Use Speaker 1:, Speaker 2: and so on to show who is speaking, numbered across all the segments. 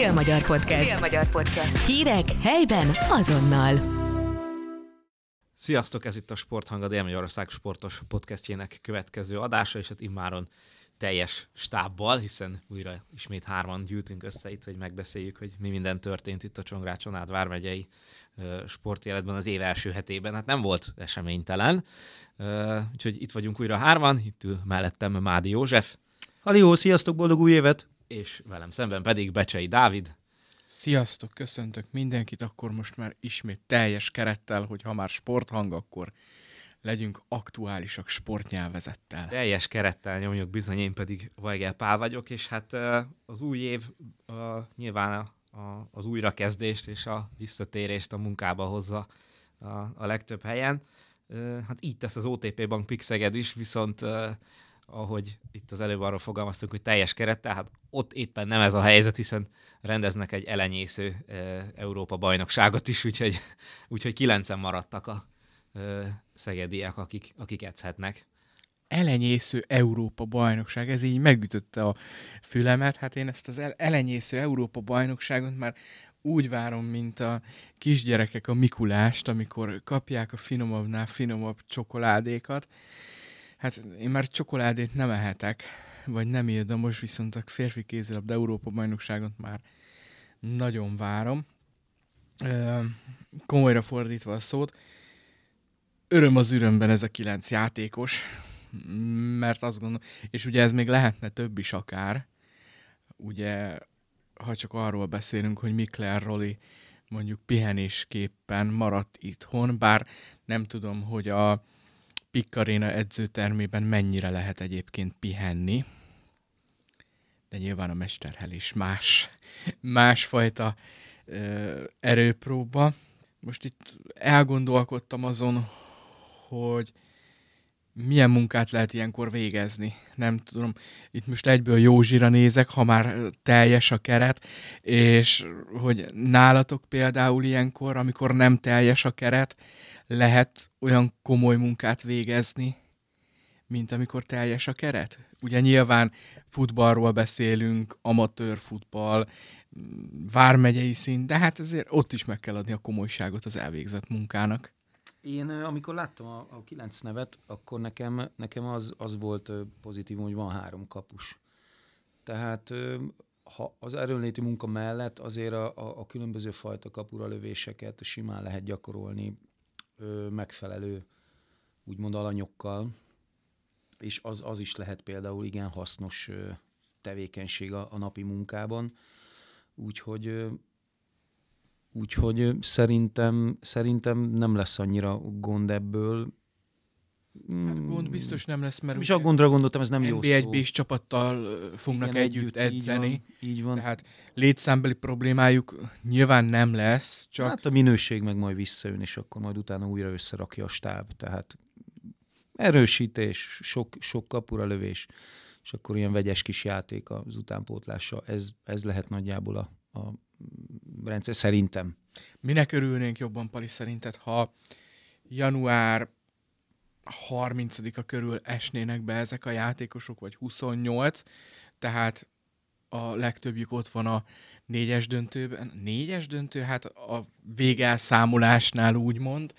Speaker 1: Dél-Magyar Podcast.
Speaker 2: Dél-Magyar Podcast.
Speaker 1: Hírek helyben azonnal.
Speaker 3: Sziasztok, ez itt a Sporthang, a Dél-Magyarország sportos podcastjének következő adása, és hát immáron teljes stábbal, hiszen újra ismét hárman gyűltünk össze itt, hogy megbeszéljük, hogy mi minden történt itt a Csongrácson át Vármegyei sportéletben az év első hetében. Hát nem volt eseménytelen, úgyhogy itt vagyunk újra hárman, itt ül mellettem Mádi József.
Speaker 4: Halió, sziasztok, boldog új évet!
Speaker 3: És velem szemben pedig Becsei Dávid.
Speaker 5: Sziasztok, köszöntök mindenkit, akkor most már ismét teljes kerettel, hogy ha már sporthang, akkor legyünk aktuálisak sportnyelvezettel.
Speaker 3: Teljes kerettel nyomjuk bizony, én pedig Vajgel Pál vagyok, és hát az új év nyilván a, a, az újrakezdést és a visszatérést a munkába hozza a, a legtöbb helyen. Hát így tesz az OTP Bank Pixeged is, viszont ahogy itt az előbb arról fogalmaztunk, hogy teljes keret, tehát ott éppen nem ez a helyzet, hiszen rendeznek egy elenyésző Európa bajnokságot is, úgyhogy, úgyhogy kilencen maradtak a szegediek, akik, akik edzhetnek.
Speaker 5: Elenyésző Európa bajnokság, ez így megütötte a fülemet. Hát én ezt az elenyésző Európa bajnokságot már úgy várom, mint a kisgyerekek a Mikulást, amikor kapják a finomabbnál finomabb csokoládékat, Hát én már csokoládét nem ehetek, vagy nem ír, de most viszont a férfi kézilabda Európa bajnokságot már nagyon várom. komolyra fordítva a szót, öröm az örömben ez a kilenc játékos, mert azt gondolom, és ugye ez még lehetne több is akár, ugye ha csak arról beszélünk, hogy Mikler Roli mondjuk pihenésképpen maradt itthon, bár nem tudom, hogy a Piccarena edzőtermében mennyire lehet egyébként pihenni, de nyilván a mesterhelés más, másfajta ö, erőpróba. Most itt elgondolkodtam azon, hogy milyen munkát lehet ilyenkor végezni. Nem tudom, itt most egyből Józsira nézek, ha már teljes a keret, és hogy nálatok például ilyenkor, amikor nem teljes a keret, lehet olyan komoly munkát végezni, mint amikor teljes a keret? Ugye nyilván futballról beszélünk, amatőr futball, vármegyei szint, de hát azért ott is meg kell adni a komolyságot az elvégzett munkának.
Speaker 4: Én amikor láttam a, a kilenc nevet, akkor nekem, nekem az, az volt pozitív, hogy van három kapus. Tehát ha az erőnléti munka mellett azért a, a, a különböző fajta kapura lövéseket simán lehet gyakorolni ö, megfelelő úgymond alanyokkal, és az, az is lehet például igen hasznos ö, tevékenység a, a napi munkában. Úgyhogy ö, Úgyhogy szerintem, szerintem nem lesz annyira gond ebből.
Speaker 5: Hát gond biztos nem lesz, mert
Speaker 4: És a gondra gondoltam, ez nem jó szó.
Speaker 5: egy s csapattal fognak Igen, együtt, együtt edzeni.
Speaker 4: Így van, így van.
Speaker 5: Tehát létszámbeli problémájuk nyilván nem lesz. Csak...
Speaker 4: Hát a minőség meg majd visszajön, és akkor majd utána újra összerakja a stáb. Tehát erősítés, sok, sok kapura lövés, és akkor ilyen vegyes kis játék az utánpótlása. Ez, ez lehet nagyjából a, a rendszer szerintem.
Speaker 5: Minek örülnénk jobban, Pali, szerinted, ha január 30-a körül esnének be ezek a játékosok, vagy 28, tehát a legtöbbjük ott van a négyes döntőben. Négyes döntő? Hát a végelszámolásnál úgymond,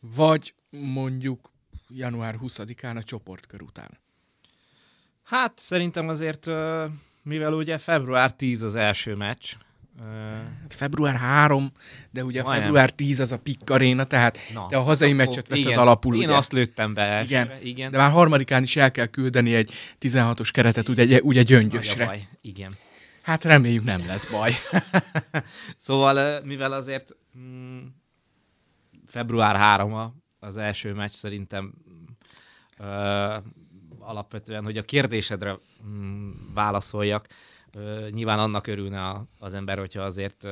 Speaker 5: vagy mondjuk január 20-án a csoportkör után.
Speaker 3: Hát szerintem azért, mivel ugye február 10 az első meccs,
Speaker 5: Hát február 3, de ugye Majdnem. február 10 az a Pikkaréna, tehát Na, de a hazai meccset veszed igen, alapul.
Speaker 3: Én
Speaker 5: ugye?
Speaker 3: azt lőttem be
Speaker 5: igen, igen. De már harmadikán is el kell küldeni egy 16-os keretet ugye, ugye gyöngyösre.
Speaker 3: baj, igen.
Speaker 5: Hát reméljük nem lesz baj.
Speaker 3: szóval, mivel azért mm, február 3 az első meccs szerintem uh, alapvetően, hogy a kérdésedre mm, válaszoljak, nyilván annak örülne az ember, hogyha azért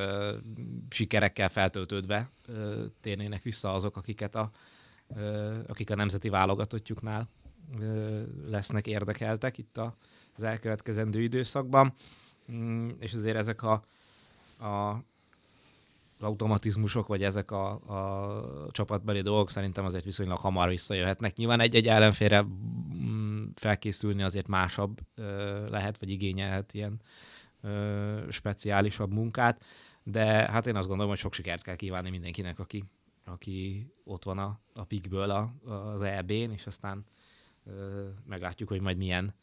Speaker 3: sikerekkel feltöltődve térnének vissza azok, akiket a, akik a nemzeti válogatottjuknál lesznek érdekeltek itt az elkövetkezendő időszakban. Mm, és azért ezek a, a az automatizmusok, vagy ezek a, a csapatbeli dolgok szerintem azért viszonylag hamar visszajöhetnek. Nyilván egy-egy ellenfélre mm, felkészülni azért másabb lehet, vagy igényelhet ilyen speciálisabb munkát, de hát én azt gondolom, hogy sok sikert kell kívánni mindenkinek, aki, aki ott van a, a pikből a, az EB-n, és aztán meglátjuk, hogy majd milyen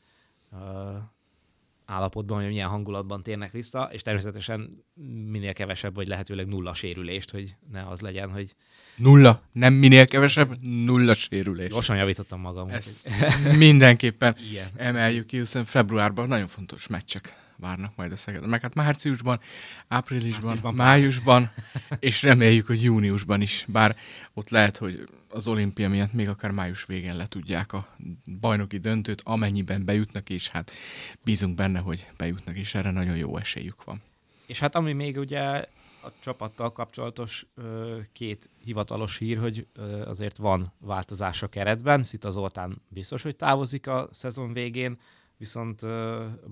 Speaker 3: állapotban, hogy milyen hangulatban térnek vissza, és természetesen minél kevesebb, vagy lehetőleg nulla sérülést, hogy ne az legyen, hogy
Speaker 5: Nulla. Nem minél kevesebb, nulla sérülés.
Speaker 3: gyorsan javítottam magam.
Speaker 5: Ezt mindenképpen
Speaker 3: Igen.
Speaker 5: emeljük ki, hiszen februárban nagyon fontos meccsek várnak majd a Szegeden. Meg hát márciusban, áprilisban,
Speaker 3: Márciusban
Speaker 5: májusban, és reméljük, hogy júniusban is. Bár ott lehet, hogy az olimpia miatt még akár május végén le tudják a bajnoki döntőt, amennyiben bejutnak, és hát bízunk benne, hogy bejutnak, és erre nagyon jó esélyük van.
Speaker 3: És hát ami még ugye a csapattal kapcsolatos ö, két hivatalos hír, hogy ö, azért van változás a keretben. Szita Zoltán biztos, hogy távozik a szezon végén, viszont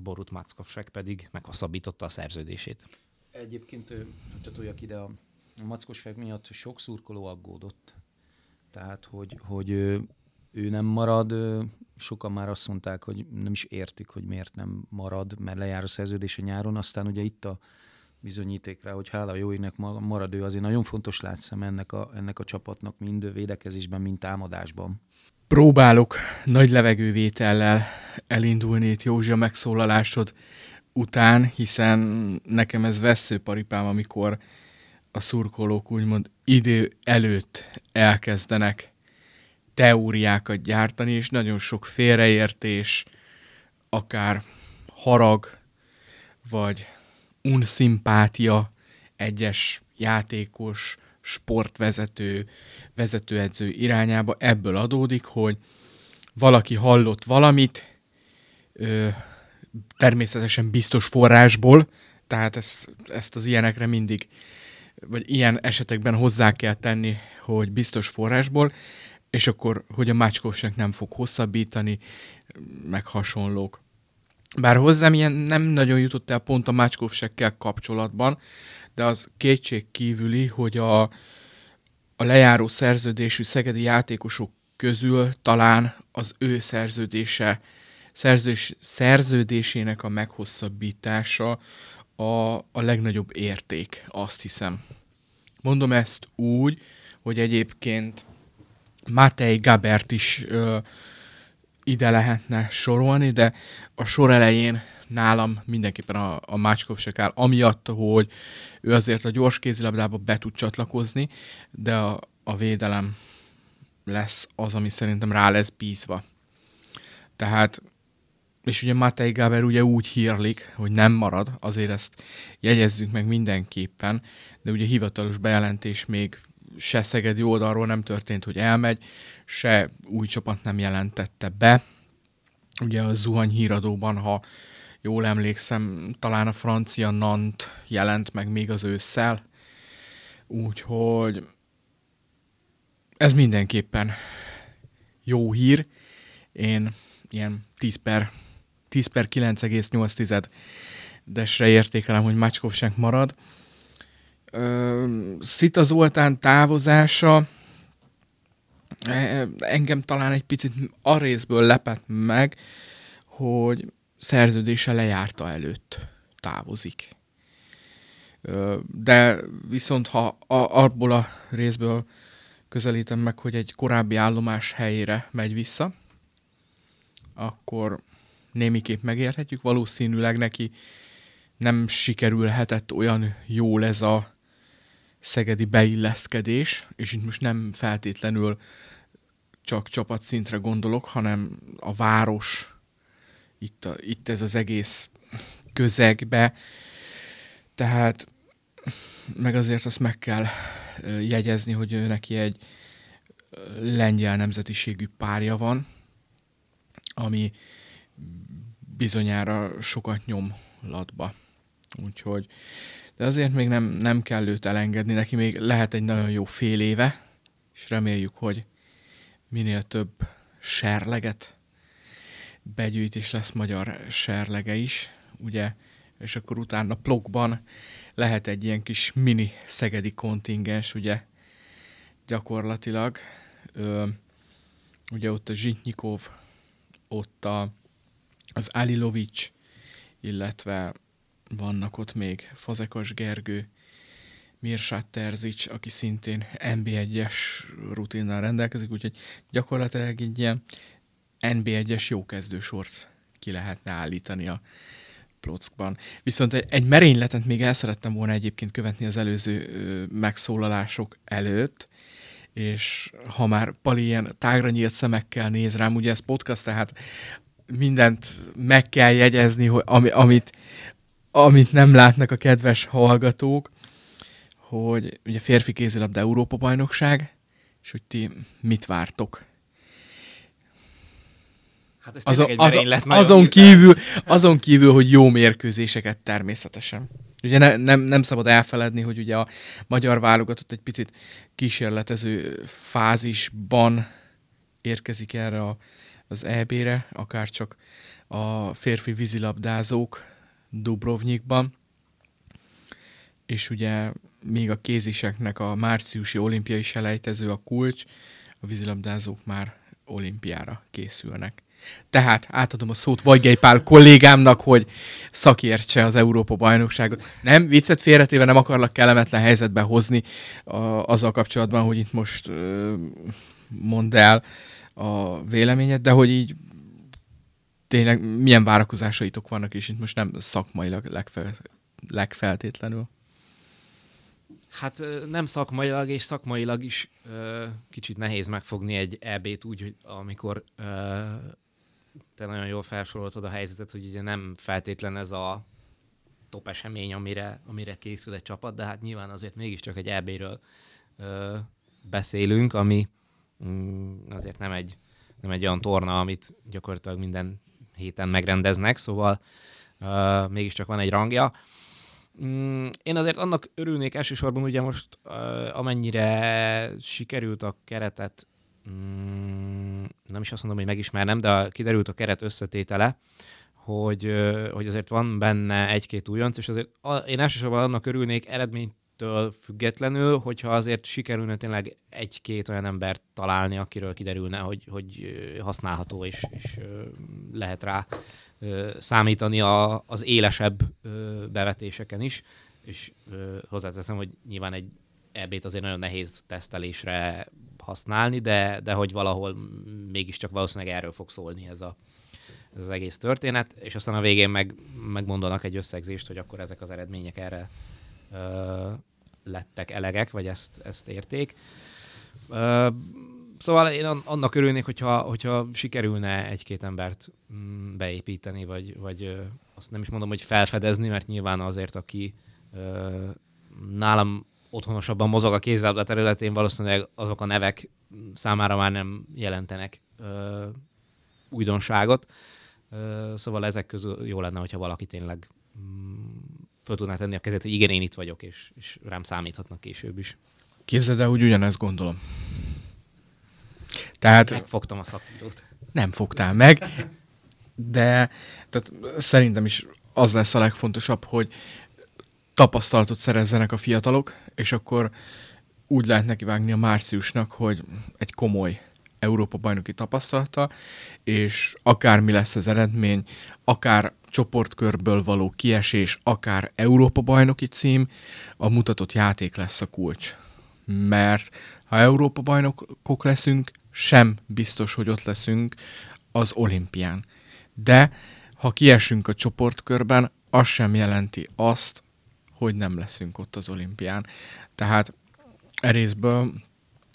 Speaker 3: Borut Mackovsek pedig meghosszabbította a szerződését.
Speaker 4: Egyébként, csatoljak ide, a mackos fek miatt sok szurkoló aggódott. Tehát, hogy, hogy ő nem marad, sokan már azt mondták, hogy nem is értik, hogy miért nem marad, mert lejár a szerződése nyáron, aztán ugye itt a bizonyíték rá, hogy hála jó égnek ma- marad ő, azért nagyon fontos látszem ennek a, ennek a csapatnak mind védekezésben, mind támadásban.
Speaker 5: Próbálok nagy levegővétellel elindulni itt Józsi megszólalásod után, hiszen nekem ez veszőparipám, amikor a szurkolók úgymond idő előtt elkezdenek teóriákat gyártani, és nagyon sok félreértés, akár harag, vagy unszimpátia egyes játékos, sportvezető, vezetőedző irányába ebből adódik, hogy valaki hallott valamit, ö, természetesen biztos forrásból, tehát ezt, ezt az ilyenekre mindig, vagy ilyen esetekben hozzá kell tenni, hogy biztos forrásból, és akkor, hogy a Mácskovság nem fog hosszabbítani, meg hasonlók. Bár hozzám ilyen nem nagyon jutott el pont a Mácskovsekkel kapcsolatban, de az kétség kívüli, hogy a, a lejáró szerződésű szegedi játékosok közül talán az ő szerződése, szerződés, szerződésének a meghosszabbítása a, a legnagyobb érték, azt hiszem. Mondom ezt úgy, hogy egyébként Matej Gabert is ö, ide lehetne sorolni, de a sor elején nálam mindenképpen a, a Mácskovsek áll, amiatt, hogy ő azért a gyors kézilabdába be tud csatlakozni, de a, a védelem lesz az, ami szerintem rá lesz bízva. Tehát, és ugye Matej Gáber ugye úgy hírlik, hogy nem marad, azért ezt jegyezzük meg mindenképpen, de ugye hivatalos bejelentés még se Szegedi oldalról nem történt, hogy elmegy, se új csapat nem jelentette be. Ugye a Zuhany híradóban, ha jól emlékszem, talán a francia Nant jelent meg még az ősszel. Úgyhogy ez mindenképpen jó hír. Én ilyen 10 per, 10 per 9,8 desre értékelem, hogy Macskovság marad. Szita Zoltán távozása e, engem talán egy picit a részből lepett meg, hogy szerződése lejárta előtt távozik. De viszont ha abból a részből közelítem meg, hogy egy korábbi állomás helyére megy vissza, akkor némiképp megérthetjük. Valószínűleg neki nem sikerülhetett olyan jól ez a szegedi beilleszkedés, és itt most nem feltétlenül csak csapatszintre gondolok, hanem a város, itt, a, itt ez az egész közegbe, tehát meg azért azt meg kell jegyezni, hogy ő neki egy lengyel nemzetiségű párja van, ami bizonyára sokat nyom latba. Úgyhogy, de azért még nem, nem kell őt elengedni, neki még lehet egy nagyon jó fél éve, és reméljük, hogy minél több serleget begyűjt, lesz magyar serlege is, ugye, és akkor utána plokban lehet egy ilyen kis mini szegedi kontingens, ugye, gyakorlatilag. Ö, ugye ott a Zsitnyikov, ott a, az Alilovics, illetve vannak ott még Fazekas Gergő, Mirsát Terzics, aki szintén NB1-es rutinnal rendelkezik, úgyhogy gyakorlatilag egy ilyen NB1-es jó kezdősort ki lehetne állítani a Plockban. Viszont egy, merényletet még el szerettem volna egyébként követni az előző megszólalások előtt, és ha már Pali ilyen tágra nyílt szemekkel néz rám, ugye ez podcast, tehát mindent meg kell jegyezni, hogy ami, amit, amit nem látnak a kedves hallgatók, hogy ugye férfi kézilabda Európa bajnokság, és hogy ti mit vártok?
Speaker 3: Hát ez
Speaker 5: Azon,
Speaker 3: egy
Speaker 5: azon,
Speaker 3: nagyon
Speaker 5: azon, kívül, azon kívül, hogy jó mérkőzéseket természetesen. Ugye ne, nem, nem szabad elfeledni, hogy ugye a magyar válogatott egy picit kísérletező fázisban érkezik erre a, az EB-re, akár csak a férfi vízilabdázók Dubrovnikban, és ugye még a kéziseknek a márciusi olimpiai selejtező a kulcs, a vízilabdázók már olimpiára készülnek. Tehát átadom a szót Vajgely Pál kollégámnak, hogy szakértse az Európa bajnokságot. Nem, viccet félretéve nem akarlak kellemetlen helyzetbe hozni a, azzal kapcsolatban, hogy itt most ö, mondd el a véleményed, de hogy így tényleg milyen várakozásaitok vannak, és itt most nem szakmailag legfel, legfeltétlenül.
Speaker 3: Hát nem szakmailag, és szakmailag is ö, kicsit nehéz megfogni egy EB-t úgy, hogy amikor ö, te nagyon jól felsoroltad a helyzetet, hogy ugye nem feltétlen ez a top esemény, amire, amire készül egy csapat, de hát nyilván azért mégiscsak egy EB-ről ö, beszélünk, ami mm, azért nem egy, nem egy olyan torna, amit gyakorlatilag minden héten megrendeznek, szóval ö, mégiscsak van egy rangja. Mm, Én azért annak örülnék elsősorban, ugye most uh, amennyire sikerült a keretet, mm, nem is azt mondom, hogy megismernem, de kiderült a keret összetétele, hogy, hogy azért van benne egy-két újonc, és azért én elsősorban annak örülnék eredménytől függetlenül, hogyha azért sikerülne tényleg egy-két olyan embert találni, akiről kiderülne, hogy, hogy használható, és, és lehet rá számítani a, az élesebb bevetéseken is, és hozzáteszem, hogy nyilván egy EB-t azért nagyon nehéz tesztelésre használni, de, de hogy valahol mégiscsak valószínűleg erről fog szólni ez, a, ez az egész történet, és aztán a végén meg, megmondanak egy összegzést, hogy akkor ezek az eredmények erre ö, lettek elegek, vagy ezt, ezt érték. Ö, Szóval én an- annak örülnék, hogyha, hogyha sikerülne egy-két embert mm, beépíteni, vagy, vagy azt nem is mondom, hogy felfedezni, mert nyilván azért, aki ö, nálam otthonosabban mozog a kézilabda területén, valószínűleg azok a nevek számára már nem jelentenek ö, újdonságot. Ö, szóval ezek közül jó lenne, hogyha valaki tényleg mm, föl tudná tenni a kezét, hogy igen, én itt vagyok, és, és rám számíthatnak később is.
Speaker 5: Képzeld el, hogy ugyanezt gondolom. Tehát
Speaker 3: Megfogtam a szakírót.
Speaker 5: nem fogtál meg, de tehát szerintem is az lesz a legfontosabb, hogy tapasztalatot szerezzenek a fiatalok, és akkor úgy lehet nekivágni a márciusnak, hogy egy komoly Európa bajnoki tapasztalata, és akármi lesz az eredmény, akár csoportkörből való kiesés, akár Európa bajnoki cím, a mutatott játék lesz a kulcs. Mert ha Európa bajnokok leszünk, sem biztos, hogy ott leszünk az olimpián. De ha kiesünk a csoportkörben, az sem jelenti azt, hogy nem leszünk ott az olimpián. Tehát e részből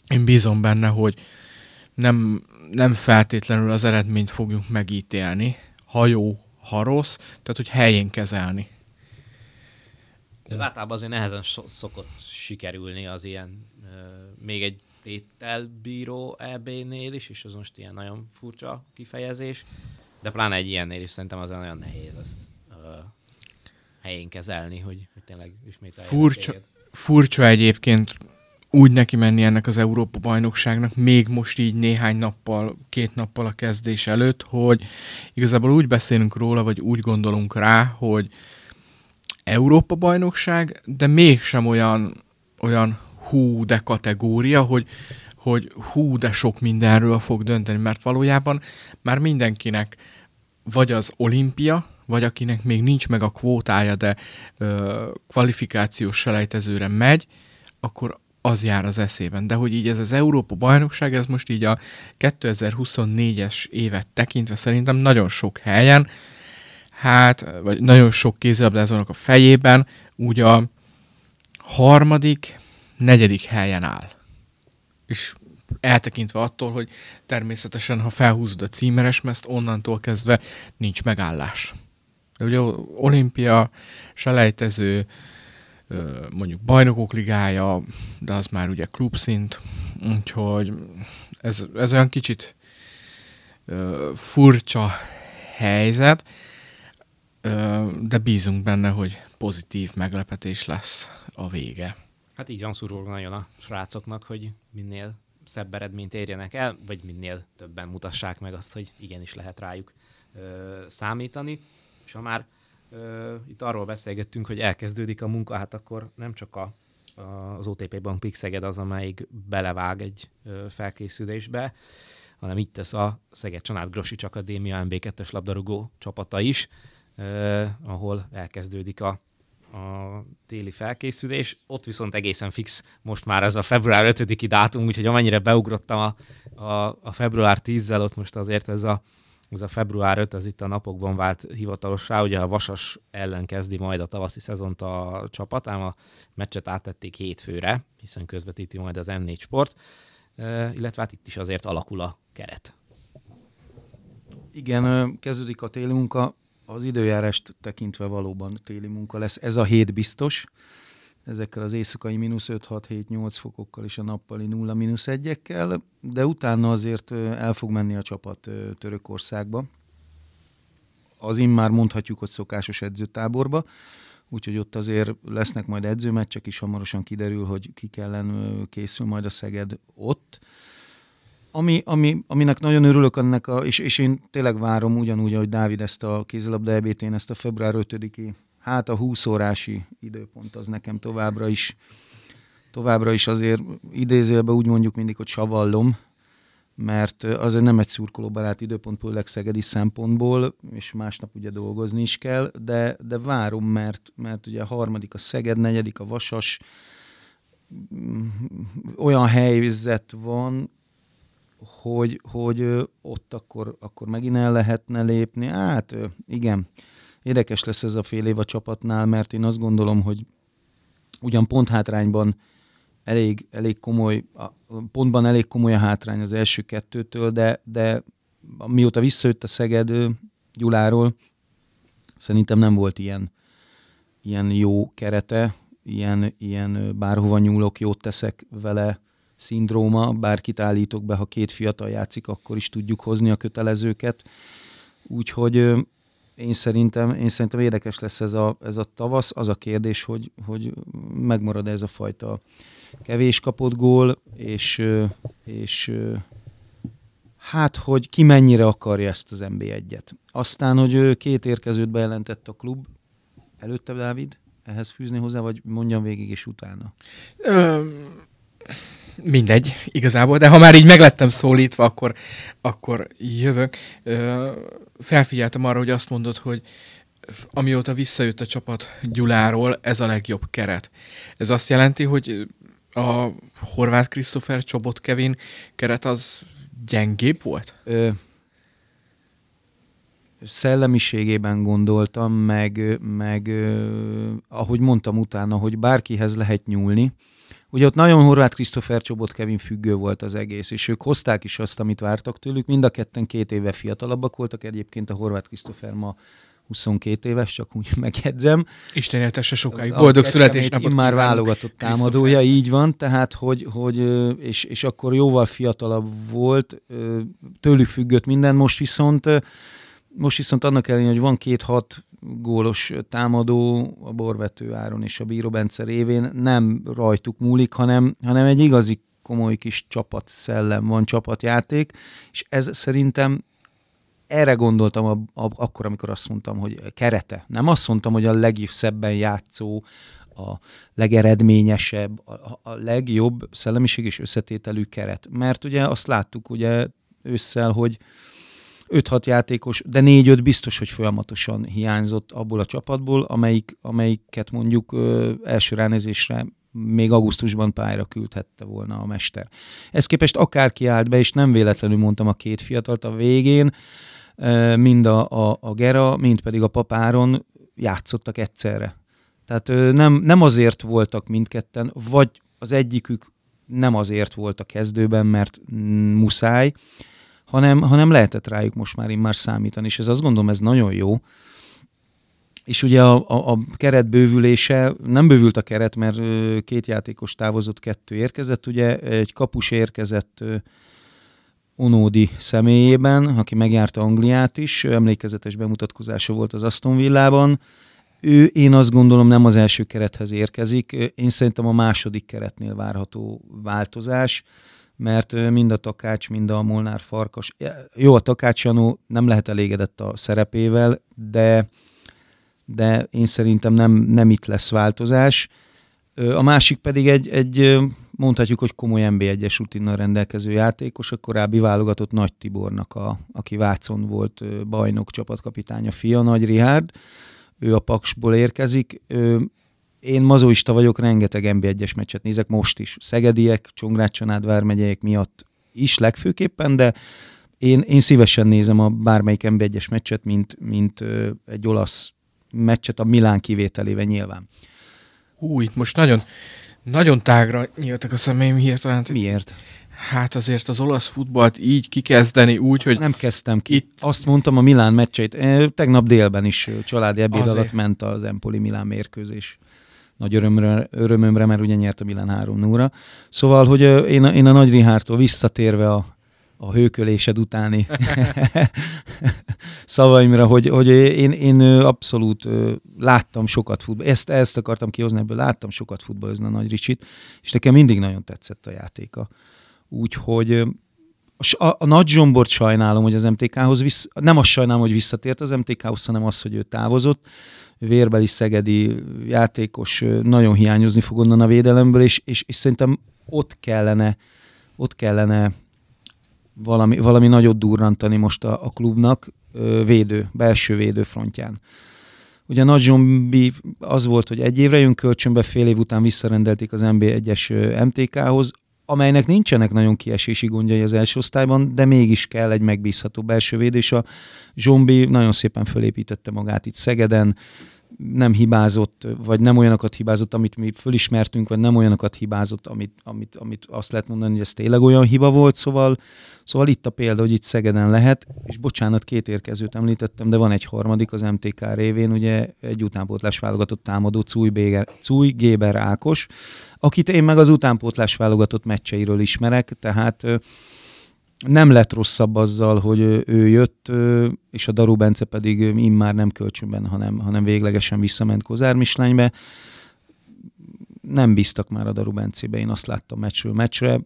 Speaker 5: én bízom benne, hogy nem, nem feltétlenül az eredményt fogjuk megítélni, ha jó, ha rossz, tehát hogy helyén kezelni.
Speaker 3: Ez általában azért nehezen so- szokott sikerülni az ilyen, uh, még egy tételbíró EB-nél is, és az most ilyen nagyon furcsa kifejezés, de pláne egy ilyennél is szerintem az nagyon nehéz azt uh, helyén kezelni, hogy, hogy tényleg ismételjen.
Speaker 5: Furcsa,
Speaker 3: téged.
Speaker 5: furcsa egyébként úgy neki menni ennek az Európa bajnokságnak, még most így néhány nappal, két nappal a kezdés előtt, hogy igazából úgy beszélünk róla, vagy úgy gondolunk rá, hogy Európa bajnokság, de mégsem olyan, olyan hú de kategória, hogy, hogy hú de sok mindenről fog dönteni, mert valójában már mindenkinek vagy az olimpia, vagy akinek még nincs meg a kvótája, de ö, kvalifikációs selejtezőre megy, akkor az jár az eszében. De hogy így ez az Európa bajnokság, ez most így a 2024-es évet tekintve szerintem nagyon sok helyen, hát, vagy nagyon sok kézilabdázónak a fejében úgy a harmadik, negyedik helyen áll. És eltekintve attól, hogy természetesen, ha felhúzod a címeres mezt, onnantól kezdve nincs megállás. De ugye olimpia, selejtező, mondjuk bajnokok ligája, de az már ugye klubszint, úgyhogy ez, ez olyan kicsit furcsa helyzet, de bízunk benne, hogy pozitív meglepetés lesz a vége.
Speaker 3: Hát így van szurulva nagyon a srácoknak, hogy minél szebb eredményt érjenek el, vagy minél többen mutassák meg azt, hogy igenis lehet rájuk ö, számítani. És ha már ö, itt arról beszélgettünk, hogy elkezdődik a munka, hát akkor nem csak a, a, az OTP Bank Pixeged az, amelyik belevág egy ö, felkészülésbe, hanem itt tesz a Szeged Csanád Grosics Akadémia MB2-es labdarúgó csapata is, eh, ahol elkezdődik a, a téli felkészülés. Ott viszont egészen fix most már ez a február 5-i dátum, úgyhogy amennyire beugrottam a, a, a február 10-zel, ott most azért ez a, ez a február 5, ez itt a napokban vált hivatalossá, ugye a Vasas ellen kezdi majd a tavaszi szezont a csapat, ám a meccset áttették hétfőre, hiszen közvetíti majd az M4 Sport, illetve hát itt is azért alakul a keret.
Speaker 4: Igen, kezdődik a téli munka, az időjárást tekintve valóban téli munka lesz. Ez a hét biztos, ezekkel az éjszakai mínusz 5-6-7-8 fokokkal és a nappali 0 mínusz egyekkel, de utána azért el fog menni a csapat Törökországba. Az immár mondhatjuk, hogy szokásos edzőtáborba, úgyhogy ott azért lesznek majd edzőmeccsek is, hamarosan kiderül, hogy ki kellene készül majd a Szeged ott ami, ami, aminek nagyon örülök ennek, a, és, és én tényleg várom ugyanúgy, ahogy Dávid ezt a kézilabda ebét, én ezt a február 5-i, hát a 20 órási időpont az nekem továbbra is, továbbra is azért idézélve úgy mondjuk mindig, hogy savallom, mert az nem egy szurkolóbarát időpont, főleg szegedi szempontból, és másnap ugye dolgozni is kell, de, de várom, mert, mert ugye a harmadik a Szeged, negyedik a Vasas, olyan helyzet van, hogy, hogy ott akkor, akkor megint el lehetne lépni. Hát igen, érdekes lesz ez a fél év a csapatnál, mert én azt gondolom, hogy ugyan pont hátrányban elég, elég komoly, pontban elég komoly a hátrány az első kettőtől, de, de mióta visszajött a Szeged Gyuláról, szerintem nem volt ilyen, ilyen jó kerete, ilyen, ilyen bárhova nyúlok, jót teszek vele szindróma, bárkit állítok be, ha két fiatal játszik, akkor is tudjuk hozni a kötelezőket. Úgyhogy én szerintem, én szerintem érdekes lesz ez a, ez a tavasz. Az a kérdés, hogy, hogy megmarad ez a fajta kevés kapott gól, és, és hát, hogy ki mennyire akarja ezt az NB1-et. Aztán, hogy két érkezőt bejelentett a klub, előtte Dávid, ehhez fűzni hozzá, vagy mondjam végig és utána?
Speaker 5: Mindegy, igazából, de ha már így meglettem szólítva, akkor, akkor jövök. Felfigyeltem arra, hogy azt mondod, hogy amióta visszajött a csapat Gyuláról, ez a legjobb keret. Ez azt jelenti, hogy a horvát Christopher Csobot Kevin keret az gyengébb volt? Ö,
Speaker 4: szellemiségében gondoltam, meg, meg ahogy mondtam utána, hogy bárkihez lehet nyúlni, Ugye ott nagyon horvát Christopher Csobot Kevin függő volt az egész, és ők hozták is azt, amit vártak tőlük. Mind a ketten két éve fiatalabbak voltak, egyébként a horvát Christopher ma 22 éves, csak úgy megjegyzem.
Speaker 5: Isten éltesse sokáig. Boldog születésnapot
Speaker 4: már válogatott támadója, így van, tehát, hogy, hogy és, és akkor jóval fiatalabb volt, tőlük függött minden, most viszont most viszont annak ellenére, hogy van két-hat gólos támadó, a Borvető Áron és a Bíró Bence révén nem rajtuk múlik, hanem, hanem egy igazi komoly kis csapat szellem van, csapatjáték, és ez szerintem erre gondoltam a, a, akkor, amikor azt mondtam, hogy kerete. Nem azt mondtam, hogy a legszebben játszó, a legeredményesebb, a, a legjobb szellemiség és összetételű keret. Mert ugye azt láttuk ugye ősszel, hogy 5-6 játékos, de 4-5 biztos, hogy folyamatosan hiányzott abból a csapatból, amelyik, amelyiket mondjuk ö, első ránézésre még augusztusban pályára küldhette volna a mester. Ez képest akárki állt be, és nem véletlenül mondtam a két fiatalt a végén, mind a, a, a Gera, mind pedig a Papáron játszottak egyszerre. Tehát nem, nem azért voltak mindketten, vagy az egyikük nem azért volt a kezdőben, mert muszáj, hanem, hanem lehetett rájuk most már immár számítani, és ez azt gondolom, ez nagyon jó. És ugye a, a, a keret bővülése, nem bővült a keret, mert két játékos távozott, kettő érkezett, ugye egy kapus érkezett Onódi személyében, aki megjárta Angliát is, emlékezetes bemutatkozása volt az Aston Villában, ő, én azt gondolom, nem az első kerethez érkezik. Én szerintem a második keretnél várható változás, mert mind a Takács, mind a Molnár Farkas, jó, a Takács Janó nem lehet elégedett a szerepével, de, de én szerintem nem, nem itt lesz változás. A másik pedig egy, egy mondhatjuk, hogy komoly NB1-es rutinnal rendelkező játékos, a korábbi válogatott Nagy Tibornak, a, aki Vácon volt bajnok csapatkapitánya fia, Nagy Rihárd, ő a Paksból érkezik. Én mazoista vagyok, rengeteg NB1-es meccset nézek most is. Szegediek, Csongrád vármegyek miatt is legfőképpen, de én, én szívesen nézem a bármelyik NB1-es meccset, mint, mint egy olasz meccset a Milán kivételével nyilván.
Speaker 5: Hú, itt most nagyon, nagyon tágra nyíltak a szemeim hirtelen.
Speaker 4: Miért?
Speaker 5: Hát azért az olasz futballt így kikezdeni úgy, hogy...
Speaker 4: Nem kezdtem ki. Itt... Azt mondtam a Milán meccseit. Tegnap délben is családi ebéd azért. alatt ment az Empoli Milán mérkőzés. Nagy örömre, örömömre, mert ugye nyert a Milán 3 0 Szóval, hogy én, én a Nagy Rihártól visszatérve a, a hőkölésed utáni szavaimra, hogy, hogy én, én abszolút láttam sokat futball. Ezt, ezt akartam kihozni ebből, láttam sokat futballozni a Nagy Ricsit, és nekem mindig nagyon tetszett a játéka. Úgyhogy a, a nagy zsombort sajnálom, hogy az MTK-hoz vissz, nem azt sajnálom, hogy visszatért az MTK-hoz, hanem az, hogy ő távozott. Vérbeli szegedi játékos nagyon hiányozni fog onnan a védelemből, és, és, és szerintem ott kellene, ott kellene valami, valami nagyot durrantani most a, a klubnak védő, belső védő frontján. Ugye Nagy Zsombi az volt, hogy egy évre jön kölcsönbe, fél év után visszarendelték az MB1-es MTK-hoz, amelynek nincsenek nagyon kiesési gondjai az első osztályban, de mégis kell egy megbízható belső védés. A Zsombi nagyon szépen fölépítette magát itt Szegeden, nem hibázott, vagy nem olyanokat hibázott, amit mi fölismertünk, vagy nem olyanokat hibázott, amit, amit, amit azt lehet mondani, hogy ez tényleg olyan hiba volt, szóval, szóval itt a példa, hogy itt Szegeden lehet, és bocsánat, két érkezőt említettem, de van egy harmadik az MTK révén, ugye egy utánpótlás válogatott támadó Cúj, Béger, Cúj Géber Ákos, akit én meg az utánpótlás válogatott meccseiről ismerek, tehát nem lett rosszabb azzal, hogy ő jött, és a Daru Bence pedig immár nem kölcsönben, hanem, hanem véglegesen visszament Kozár Mislánybe. Nem bíztak már a Daru Bencébe, én azt láttam meccsről meccsre.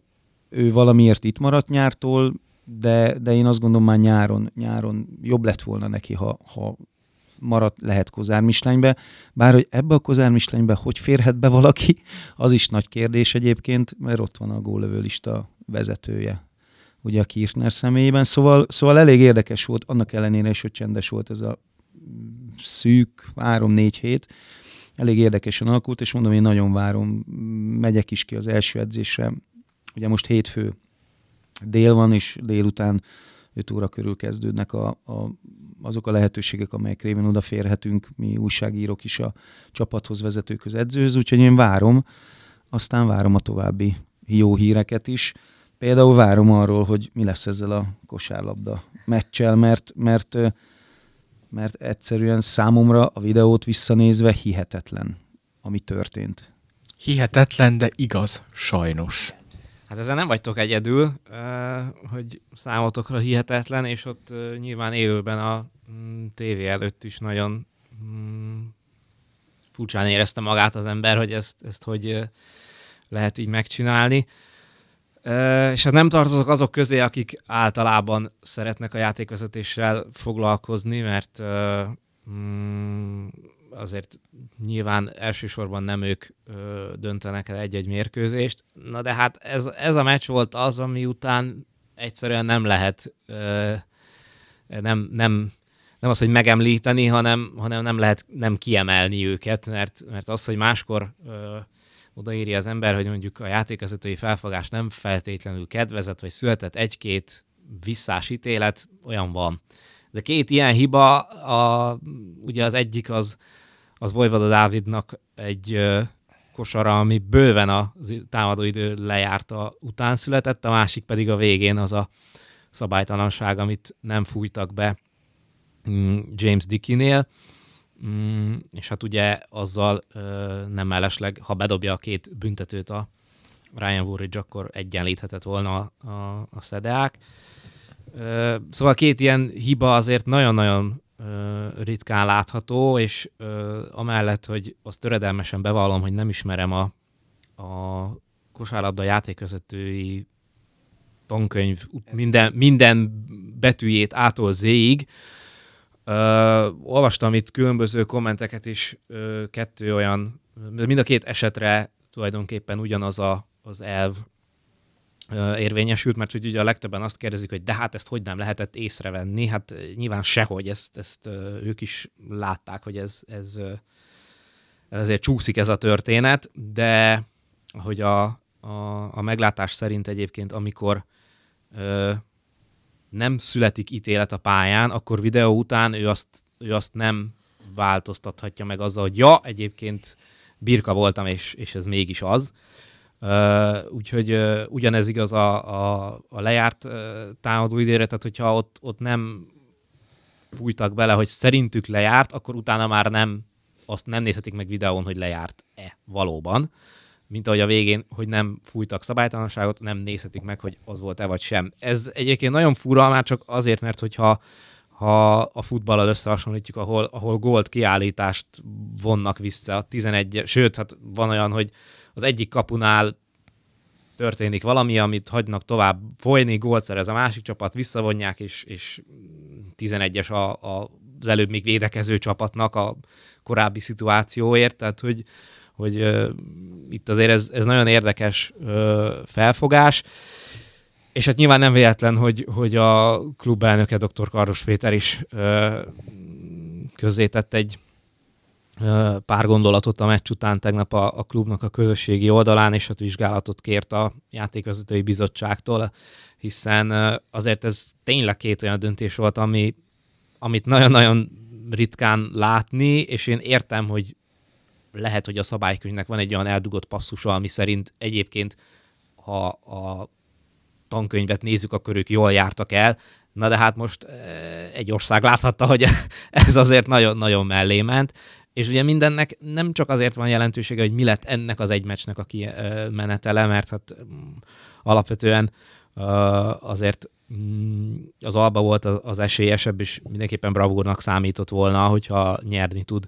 Speaker 4: Ő valamiért itt maradt nyártól, de, de én azt gondolom már nyáron, nyáron jobb lett volna neki, ha, ha maradt, lehet Kozár Mislánybe. Bár hogy ebbe a Kozár Mislánybe hogy férhet be valaki, az is nagy kérdés egyébként, mert ott van a góllövő lista vezetője ugye a Kirchner személyében, szóval, szóval elég érdekes volt, annak ellenére is, hogy csendes volt ez a szűk három-négy hét, elég érdekesen alakult, és mondom, én nagyon várom, megyek is ki az első edzésre, ugye most hétfő dél van, és délután 5 óra körül kezdődnek a, a, azok a lehetőségek, amelyek révén odaférhetünk, mi újságírók is a csapathoz, vezetőköz, edzőhöz, úgyhogy én várom, aztán várom a további jó híreket is. Például várom arról, hogy mi lesz ezzel a kosárlabda meccsel, mert, mert, mert egyszerűen számomra a videót visszanézve hihetetlen, ami történt.
Speaker 5: Hihetetlen, de igaz, sajnos.
Speaker 3: Hát ezzel nem vagytok egyedül, hogy számotokra hihetetlen, és ott nyilván élőben a mm, tévé előtt is nagyon mm, furcsán érezte magát az ember, hogy ezt, ezt hogy lehet így megcsinálni és hát nem tartozok azok közé, akik általában szeretnek a játékvezetéssel foglalkozni, mert mm, azért nyilván elsősorban nem ők döntenek el egy-egy mérkőzést. Na de hát ez, ez a meccs volt az, ami után egyszerűen nem lehet nem, nem, nem az, hogy megemlíteni, hanem, hanem nem lehet nem kiemelni őket, mert, mert az, hogy máskor ö, odaírja az ember, hogy mondjuk a játékvezetői felfogás nem feltétlenül kedvezett, vagy született egy-két visszás ítélet, olyan van. De két ilyen hiba, a, ugye az egyik az, az Vojvoda Dávidnak egy ö, kosara, ami bőven a támadóidő lejárta után született, a másik pedig a végén az a szabálytalanság, amit nem fújtak be mm, James Dickey-nél, mm, és hát ugye azzal nem mellesleg, ha bedobja a két büntetőt a Ryan Woolridge, akkor egyenlíthetett volna a, a, a szedeák. Szóval két ilyen hiba azért nagyon-nagyon ritkán látható, és amellett, hogy azt töredelmesen bevallom, hogy nem ismerem a, a kosárlabda játékvezetői tankönyv minden, minden betűjét ától zéig. Olvastam itt különböző kommenteket is, uh, kettő olyan, mind a két esetre tulajdonképpen ugyanaz a, az elv uh, érvényesült, mert hogy ugye a legtöbben azt kérdezik, hogy de hát ezt hogy nem lehetett észrevenni, hát nyilván sehogy, ezt, ezt uh, ők is látták, hogy ez, ez, uh, ezért csúszik ez a történet, de hogy a, a, a meglátás szerint egyébként, amikor nem születik ítélet a pályán, akkor videó után ő azt, ő azt nem változtathatja meg azzal, hogy ja, egyébként birka voltam, és, és ez mégis az. Uh, úgyhogy uh, ugyanez igaz a, a, a lejárt uh, támadó időre, tehát hogyha ott, ott nem fújtak bele, hogy szerintük lejárt, akkor utána már nem, azt nem nézhetik meg videón, hogy lejárt-e valóban mint ahogy a végén, hogy nem fújtak szabálytalanságot, nem nézhetik meg, hogy az volt-e vagy sem. Ez egyébként nagyon fura, már csak azért, mert hogyha ha a futballal összehasonlítjuk, ahol, ahol gólt kiállítást vonnak vissza, a 11, sőt, hát van olyan, hogy az egyik kapunál történik valami, amit hagynak tovább folyni, gólt szerez a másik csapat, visszavonják, és, és 11-es a, a, az előbb még védekező csapatnak a korábbi szituációért, tehát hogy, hogy uh, itt azért ez, ez nagyon érdekes uh, felfogás. És hát nyilván nem véletlen, hogy, hogy a klub elnöke dr. Kardos Péter is uh, közzétett egy pár gondolatot a meccs után tegnap a, a klubnak a közösségi oldalán, és hát vizsgálatot kért a játékvezetői bizottságtól, hiszen azért ez tényleg két olyan döntés volt, ami, amit nagyon-nagyon ritkán látni, és én értem, hogy lehet, hogy a szabálykönyvnek van egy olyan eldugott passzusa, ami szerint egyébként, ha a tankönyvet nézzük, akkor ők jól jártak el. Na de hát most eh, egy ország láthatta, hogy ez azért nagyon-nagyon mellé ment, és ugye mindennek nem csak azért van jelentősége, hogy mi lett ennek az egy meccsnek a kimenetele, mert hát mm, alapvetően eh, azért mm, az Alba volt az esélyesebb, és mindenképpen bravúrnak számított volna, hogyha nyerni tud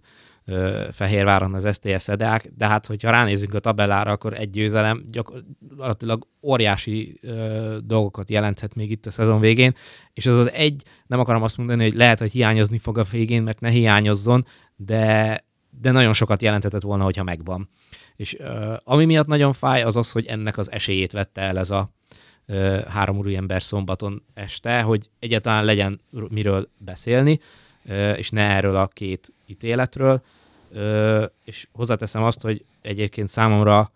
Speaker 3: Fehérváron az STS edák, de hát hogyha ránézzünk a tabellára, akkor egy győzelem gyakorlatilag óriási ö, dolgokat jelenthet még itt a szezon végén, és az az egy, nem akarom azt mondani, hogy lehet, hogy hiányozni fog a végén, mert ne hiányozzon, de, de nagyon sokat jelenthetett volna, hogyha megvan. És ö, ami miatt nagyon fáj, az az, hogy ennek az esélyét vette el ez a ö, három úri ember szombaton este, hogy egyáltalán legyen miről beszélni, és ne erről a két ítéletről, és hozzáteszem azt, hogy egyébként számomra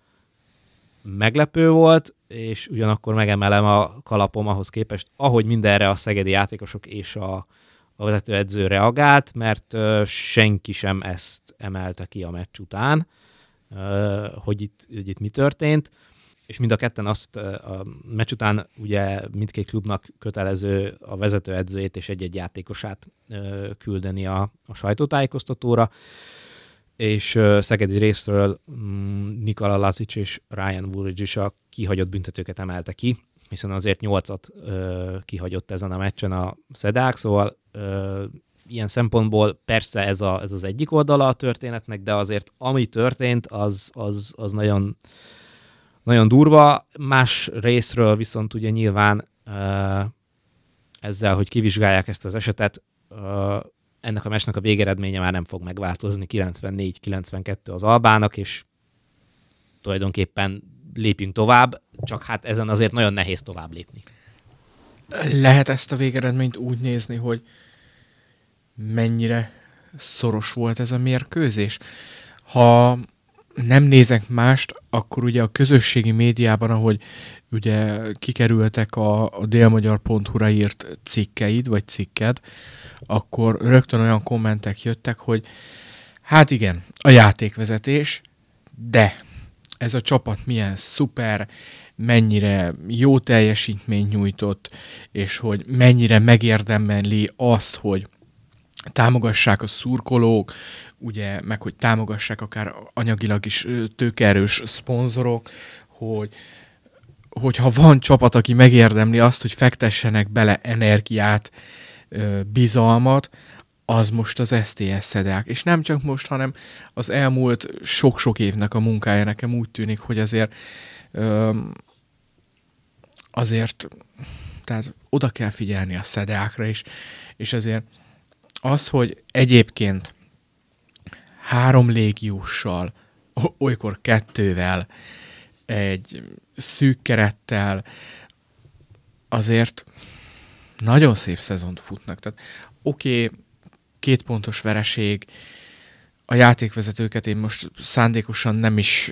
Speaker 3: meglepő volt, és ugyanakkor megemelem a kalapom ahhoz képest, ahogy mindenre a szegedi játékosok és a, a vezetőedző reagált, mert senki sem ezt emelte ki a meccs után, hogy itt, hogy itt mi történt, és mind a ketten azt a meccs után ugye mindkét klubnak kötelező a vezetőedzőjét és egy-egy játékosát küldeni a, a sajtótájékoztatóra. És Szegedi részről um, Nikola Lazic és Ryan Woolridge is a kihagyott büntetőket emelte ki, hiszen azért nyolcat kihagyott ezen a meccsen a Szedák, szóval uh, ilyen szempontból persze ez, a, ez az egyik oldala a történetnek, de azért ami történt, az, az, az nagyon, nagyon durva. Más részről viszont ugye nyilván ezzel, hogy kivizsgálják ezt az esetet, ennek a mesnek a végeredménye már nem fog megváltozni, 94-92 az Albának, és tulajdonképpen lépjünk tovább, csak hát ezen azért nagyon nehéz tovább lépni.
Speaker 5: lehet ezt a végeredményt úgy nézni, hogy mennyire szoros volt ez a mérkőzés. Ha nem nézek mást, akkor ugye a közösségi médiában, ahogy ugye kikerültek a, a délmagyar.hu-ra írt cikkeid, vagy cikked, akkor rögtön olyan kommentek jöttek, hogy hát igen, a játékvezetés, de ez a csapat milyen szuper, mennyire jó teljesítményt nyújtott, és hogy mennyire megérdemeli azt, hogy támogassák a szurkolók, ugye, meg hogy támogassák akár anyagilag is tőkerős szponzorok, hogy hogyha van csapat, aki megérdemli azt, hogy fektessenek bele energiát, bizalmat, az most az STS szedák. És nem csak most, hanem az elmúlt sok-sok évnek a munkája nekem úgy tűnik, hogy azért azért tehát oda kell figyelni a szedeákra is, és azért az, hogy egyébként három légiussal, olykor kettővel, egy szűk kerettel, azért nagyon szép szezont futnak. Tehát oké, okay, két pontos vereség, a játékvezetőket én most szándékosan nem is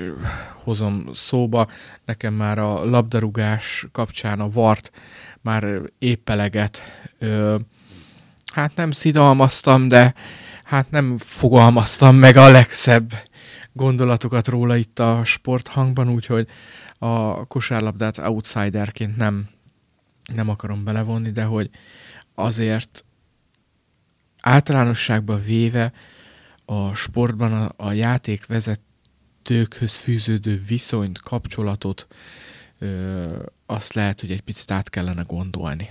Speaker 5: hozom szóba. Nekem már a labdarúgás kapcsán a vart már éppeleget ö, hát nem szidalmaztam, de hát nem fogalmaztam meg a legszebb gondolatokat róla itt a sporthangban, úgyhogy a kosárlabdát outsiderként nem, nem akarom belevonni, de hogy azért általánosságban véve a sportban a, a játékvezetőkhöz fűződő viszonyt, kapcsolatot ö, azt lehet, hogy egy picit át kellene gondolni.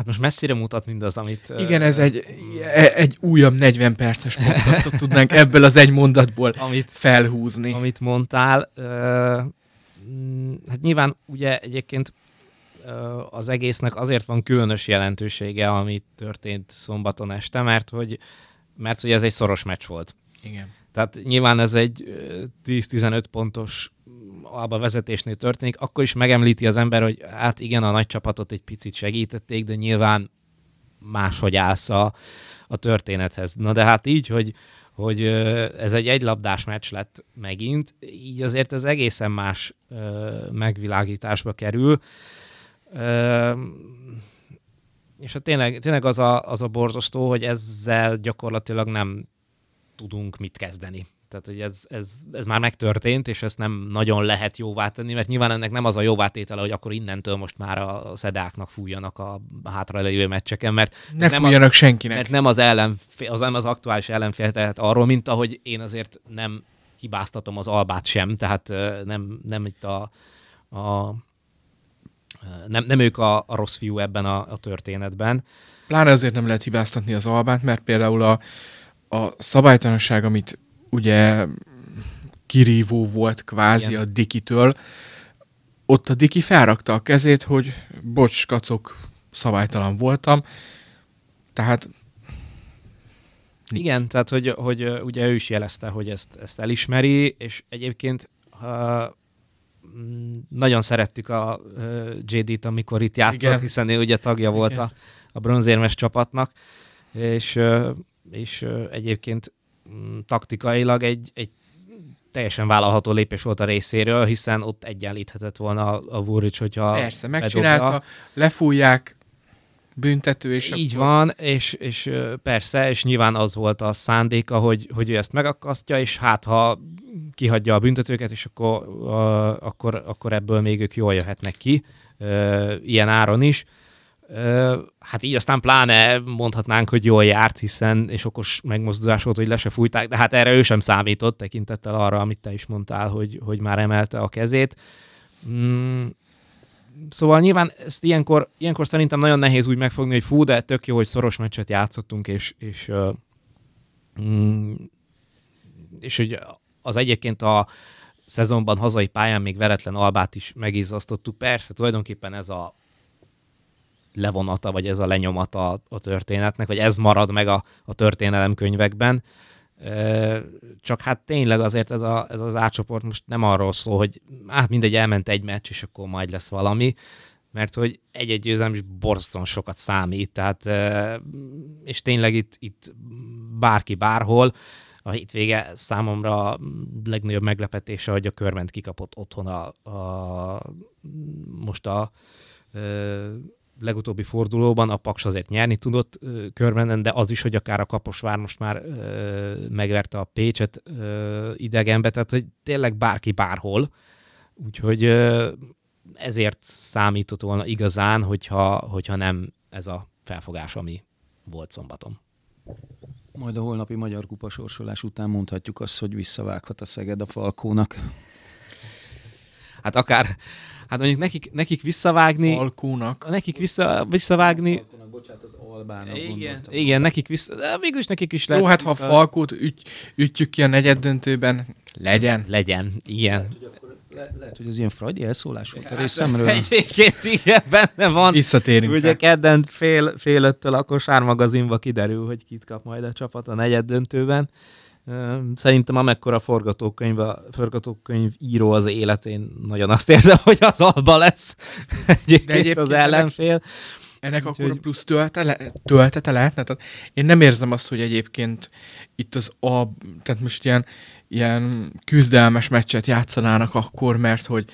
Speaker 3: Hát most messzire mutat mindaz, amit...
Speaker 5: Igen, ez egy, e, egy újabb 40 perces podcastot tudnánk ebből az egy mondatból amit, felhúzni.
Speaker 3: Amit mondtál, uh, hát nyilván ugye egyébként az egésznek azért van különös jelentősége, ami történt szombaton este, mert hogy, mert hogy ez egy szoros meccs volt.
Speaker 5: Igen.
Speaker 3: Tehát nyilván ez egy 10-15 pontos alba vezetésnél történik, akkor is megemlíti az ember, hogy hát igen, a nagy csapatot egy picit segítették, de nyilván máshogy állsz a, a történethez. Na de hát így, hogy, hogy ez egy egylabdás meccs lett megint, így azért ez egészen más megvilágításba kerül és hát tényleg, tényleg az, a, az a borzasztó, hogy ezzel gyakorlatilag nem tudunk mit kezdeni. Tehát, hogy ez, ez, ez már megtörtént, és ezt nem nagyon lehet jóvá tenni, mert nyilván ennek nem az a jóvá tétele, hogy akkor innentől most már a szedáknak fújjanak a hátralévő meccseken, mert
Speaker 5: ne nem fújjanak a, senkinek.
Speaker 3: Mert nem az, ellenfél, az, nem az aktuális ellenfél tehát arról, mint ahogy én azért nem hibáztatom az albát sem, tehát nem, nem itt a, a nem, nem ők a, a rossz fiú ebben a, a történetben.
Speaker 5: Pláne azért nem lehet hibáztatni az albát, mert például a, a szabálytalanság, amit ugye kirívó volt kvázi Igen. a Dikitől, ott a Diki felrakta a kezét, hogy bocs, kacok, szabálytalan voltam. Tehát
Speaker 3: igen, tehát hogy, hogy ugye ő is jelezte, hogy ezt, ezt elismeri, és egyébként ha Mm, nagyon szerettük a JD-t, amikor itt játszott, Igen. hiszen ő ugye tagja volt a, a bronzérmes csapatnak, és, és egyébként mm, taktikailag egy, egy teljesen vállalható lépés volt a részéről, hiszen ott egyenlíthetett volna a, a Vuric, hogyha
Speaker 5: Persze, megcsinálta, lefújják, büntető, és
Speaker 3: Így akkor... van, és, és persze, és nyilván az volt a szándéka, hogy, hogy ő ezt megakasztja, és hát ha kihagyja a büntetőket, és akkor, uh, akkor, akkor ebből még ők jól jöhetnek ki, uh, ilyen áron is. Hát így aztán pláne mondhatnánk, hogy jól járt, hiszen, és okos megmozdulás volt, hogy le se fújták, de hát erre ő sem számított, tekintettel arra, amit te is mondtál, hogy, hogy már emelte a kezét. Mm, szóval nyilván ezt ilyenkor, ilyenkor szerintem nagyon nehéz úgy megfogni, hogy fú, de tök jó, hogy szoros meccset játszottunk, és, és, mm, és hogy az egyébként a szezonban hazai pályán még veretlen Albát is megizasztottuk. Persze, tulajdonképpen ez a levonata, vagy ez a lenyomata a, történetnek, vagy ez marad meg a, a történelemkönyvekben. Csak hát tényleg azért ez, a, ez az átcsoport most nem arról szól, hogy hát mindegy, elment egy meccs, és akkor majd lesz valami. mert hogy egy-egy győzelem is borzasztóan sokat számít, tehát, és tényleg itt, itt bárki bárhol, a hétvége számomra legnagyobb meglepetése, hogy a körment kikapott otthon a, a most a legutóbbi fordulóban a Paks azért nyerni tudott körmenden, de az is, hogy akár a Kaposvár most már megverte a Pécset idegenbe, tehát hogy tényleg bárki bárhol. Úgyhogy ezért számított volna igazán, hogyha, hogyha nem ez a felfogás, ami volt szombaton.
Speaker 4: Majd a holnapi Magyar Kupa sorsolás után mondhatjuk azt, hogy visszavághat a Szeged a Falkónak.
Speaker 3: Hát akár, hát mondjuk nekik, nekik visszavágni...
Speaker 5: Alkónak.
Speaker 3: Nekik vissza, visszavágni...
Speaker 4: Falkónak, bocsánat, az Albának
Speaker 3: Igen, igen, nekik vissza, de végülis nekik is
Speaker 5: lehet. Jó, hát ha
Speaker 3: vissza...
Speaker 5: Falkót üt, ütjük ki a negyed döntőben, legyen.
Speaker 3: Legyen, igen.
Speaker 4: Le, lehet, hogy az ilyen fragyi elszólás volt a részemről.
Speaker 3: Egyébként igen, benne van.
Speaker 5: Visszatérünk.
Speaker 3: Ugye kedden fél, fél öttől a kosármagazinba kiderül, hogy kit kap majd a csapat a negyed döntőben. Szerintem amekkora forgatókönyv, a forgatókönyv író az életén nagyon azt érzem, hogy az alba lesz egyébként, De egyébként az ellenfél.
Speaker 5: Ennek Úgy, akkor plusz töltete, töltete lehetne? Tehát én nem érzem azt, hogy egyébként itt az a, tehát most ilyen, ilyen küzdelmes meccset játszanának akkor, mert hogy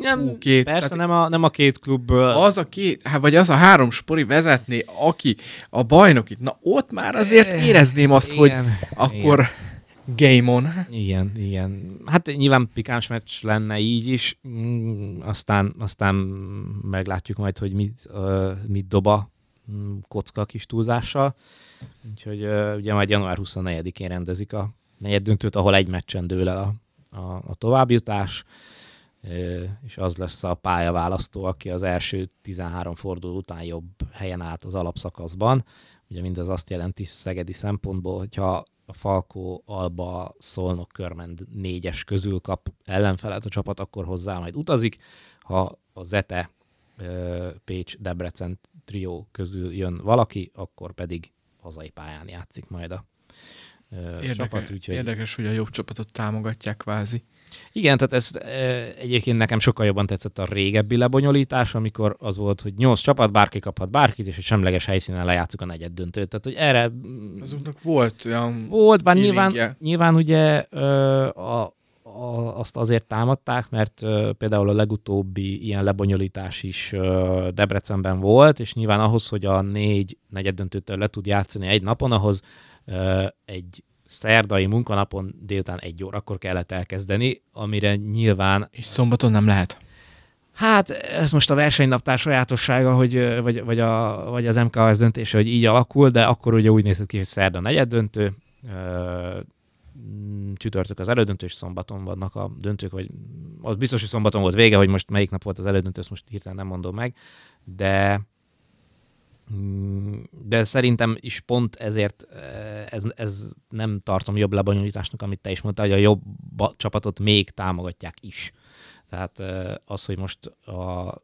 Speaker 3: nem, hú, két, persze tehát, nem, a, nem a két klubből.
Speaker 5: Az a két, hát vagy az a három spori vezetné, aki a bajnokit, na ott már azért eh, érezném azt, igen, hogy akkor igen. Game on.
Speaker 3: Igen, igen. Hát nyilván pikáns meccs lenne így is, mm, aztán, aztán meglátjuk majd, hogy mit, uh, mit doba mm, kocka kis túlzással. Úgyhogy uh, ugye majd január 24-én rendezik a negyed döntőt, ahol egy meccsen dől el a, a, a továbbjutás és az lesz a pályaválasztó, aki az első 13 forduló után jobb helyen állt az alapszakaszban. Ugye mindez azt jelenti szegedi szempontból, hogyha a Falkó, Alba, Szolnok, Körmend négyes közül kap ellenfelet a csapat, akkor hozzá majd utazik. Ha a Zete, Pécs, Debrecen trió közül jön valaki, akkor pedig hazai pályán játszik majd a
Speaker 5: Érdeke, csapat. Úgyhogy... Érdekes, hogy a jobb csapatot támogatják kvázi.
Speaker 3: Igen, tehát ez egyébként nekem sokkal jobban tetszett a régebbi lebonyolítás, amikor az volt, hogy nyolc csapat, bárki kaphat bárkit, és egy semleges helyszínen lejátszuk a negyed döntőt. Tehát, hogy erre...
Speaker 5: Azoknak volt olyan...
Speaker 3: Volt, bár nyilván, nyilván ugye a, a, azt azért támadták, mert uh, például a legutóbbi ilyen lebonyolítás is uh, Debrecenben volt, és nyilván ahhoz, hogy a négy negyeddöntőtől le tud játszani egy napon, ahhoz uh, egy szerdai munkanapon délután egy órakor kellett elkezdeni, amire nyilván...
Speaker 5: És szombaton nem lehet?
Speaker 3: Hát ez most a versenynaptár sajátossága, hogy, vagy, vagy, a, vagy az MKS döntése, hogy így alakul, de akkor ugye úgy nézett ki, hogy szerda negyed döntő, csütörtök az elődöntő, és szombaton vannak a döntők, vagy az biztos, hogy szombaton volt vége, hogy most melyik nap volt az elődöntő, ezt most hirtelen nem mondom meg, de Mm, de szerintem is pont ezért eh, ez, ez nem tartom jobb lebonyolításnak, amit te is mondtál, hogy a jobb csapatot még támogatják is. Tehát eh, az, hogy most a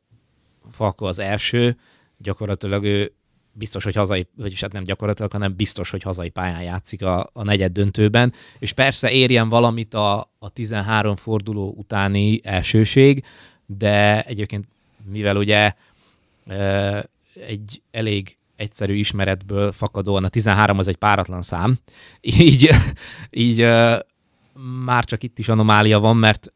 Speaker 3: Falko az első, gyakorlatilag ő biztos, hogy hazai, vagyis hát nem gyakorlatilag, hanem biztos, hogy hazai pályán játszik a, a negyed döntőben, és persze érjen valamit a, a 13 forduló utáni elsőség, de egyébként mivel ugye e, egy elég egyszerű ismeretből fakadóan a 13 az egy páratlan szám, így, így már csak itt is anomália van, mert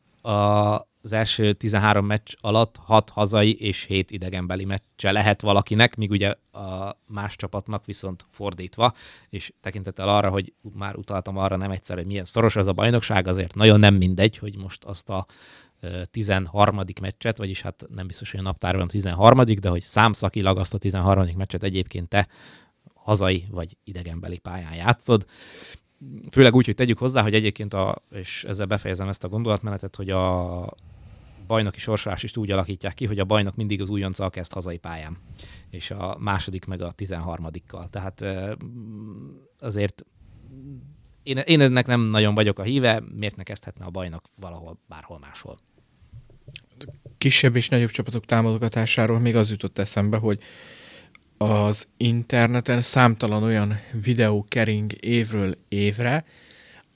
Speaker 3: az első 13 meccs alatt 6 hazai és 7 idegenbeli meccse lehet valakinek, míg ugye a más csapatnak viszont fordítva, és tekintettel arra, hogy már utaltam arra nem egyszer, hogy milyen szoros az a bajnokság, azért nagyon nem mindegy, hogy most azt a 13. meccset, vagyis hát nem biztos, hogy a naptárban a 13. de hogy számszakilag azt a 13. meccset egyébként te hazai vagy idegenbeli pályán játszod. Főleg úgy, hogy tegyük hozzá, hogy egyébként, a, és ezzel befejezem ezt a gondolatmenetet, hogy a bajnoki sorsolás is úgy alakítják ki, hogy a bajnok mindig az újonccal kezd hazai pályán, és a második meg a 13-kal. Tehát azért én, én ennek nem nagyon vagyok a híve, miért ne kezdhetne a bajnok valahol, bárhol máshol.
Speaker 5: Kisebb és nagyobb csapatok támogatásáról még az jutott eszembe, hogy az interneten számtalan olyan videó kering évről évre,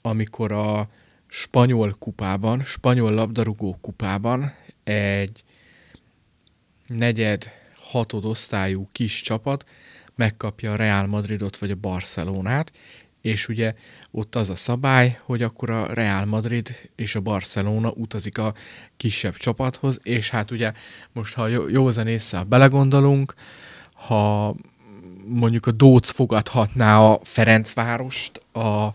Speaker 5: amikor a spanyol kupában, spanyol labdarúgó kupában egy negyed, hatod osztályú kis csapat megkapja a Real Madridot vagy a Barcelonát, és ugye ott az a szabály, hogy akkor a Real Madrid és a Barcelona utazik a kisebb csapathoz, és hát ugye most, ha józan észre belegondolunk, ha mondjuk a Dóc fogadhatná a Ferencvárost a,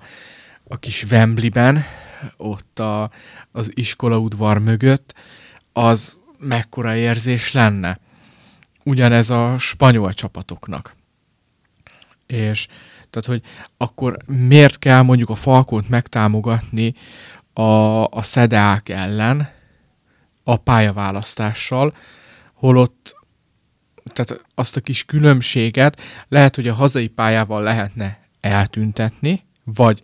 Speaker 5: a kis Wembleyben, ott a, az iskolaudvar mögött, az mekkora érzés lenne. Ugyanez a spanyol csapatoknak. És tehát, hogy akkor miért kell mondjuk a Falkont megtámogatni a, a szedák ellen a pályaválasztással, holott tehát azt a kis különbséget lehet, hogy a hazai pályával lehetne eltüntetni, vagy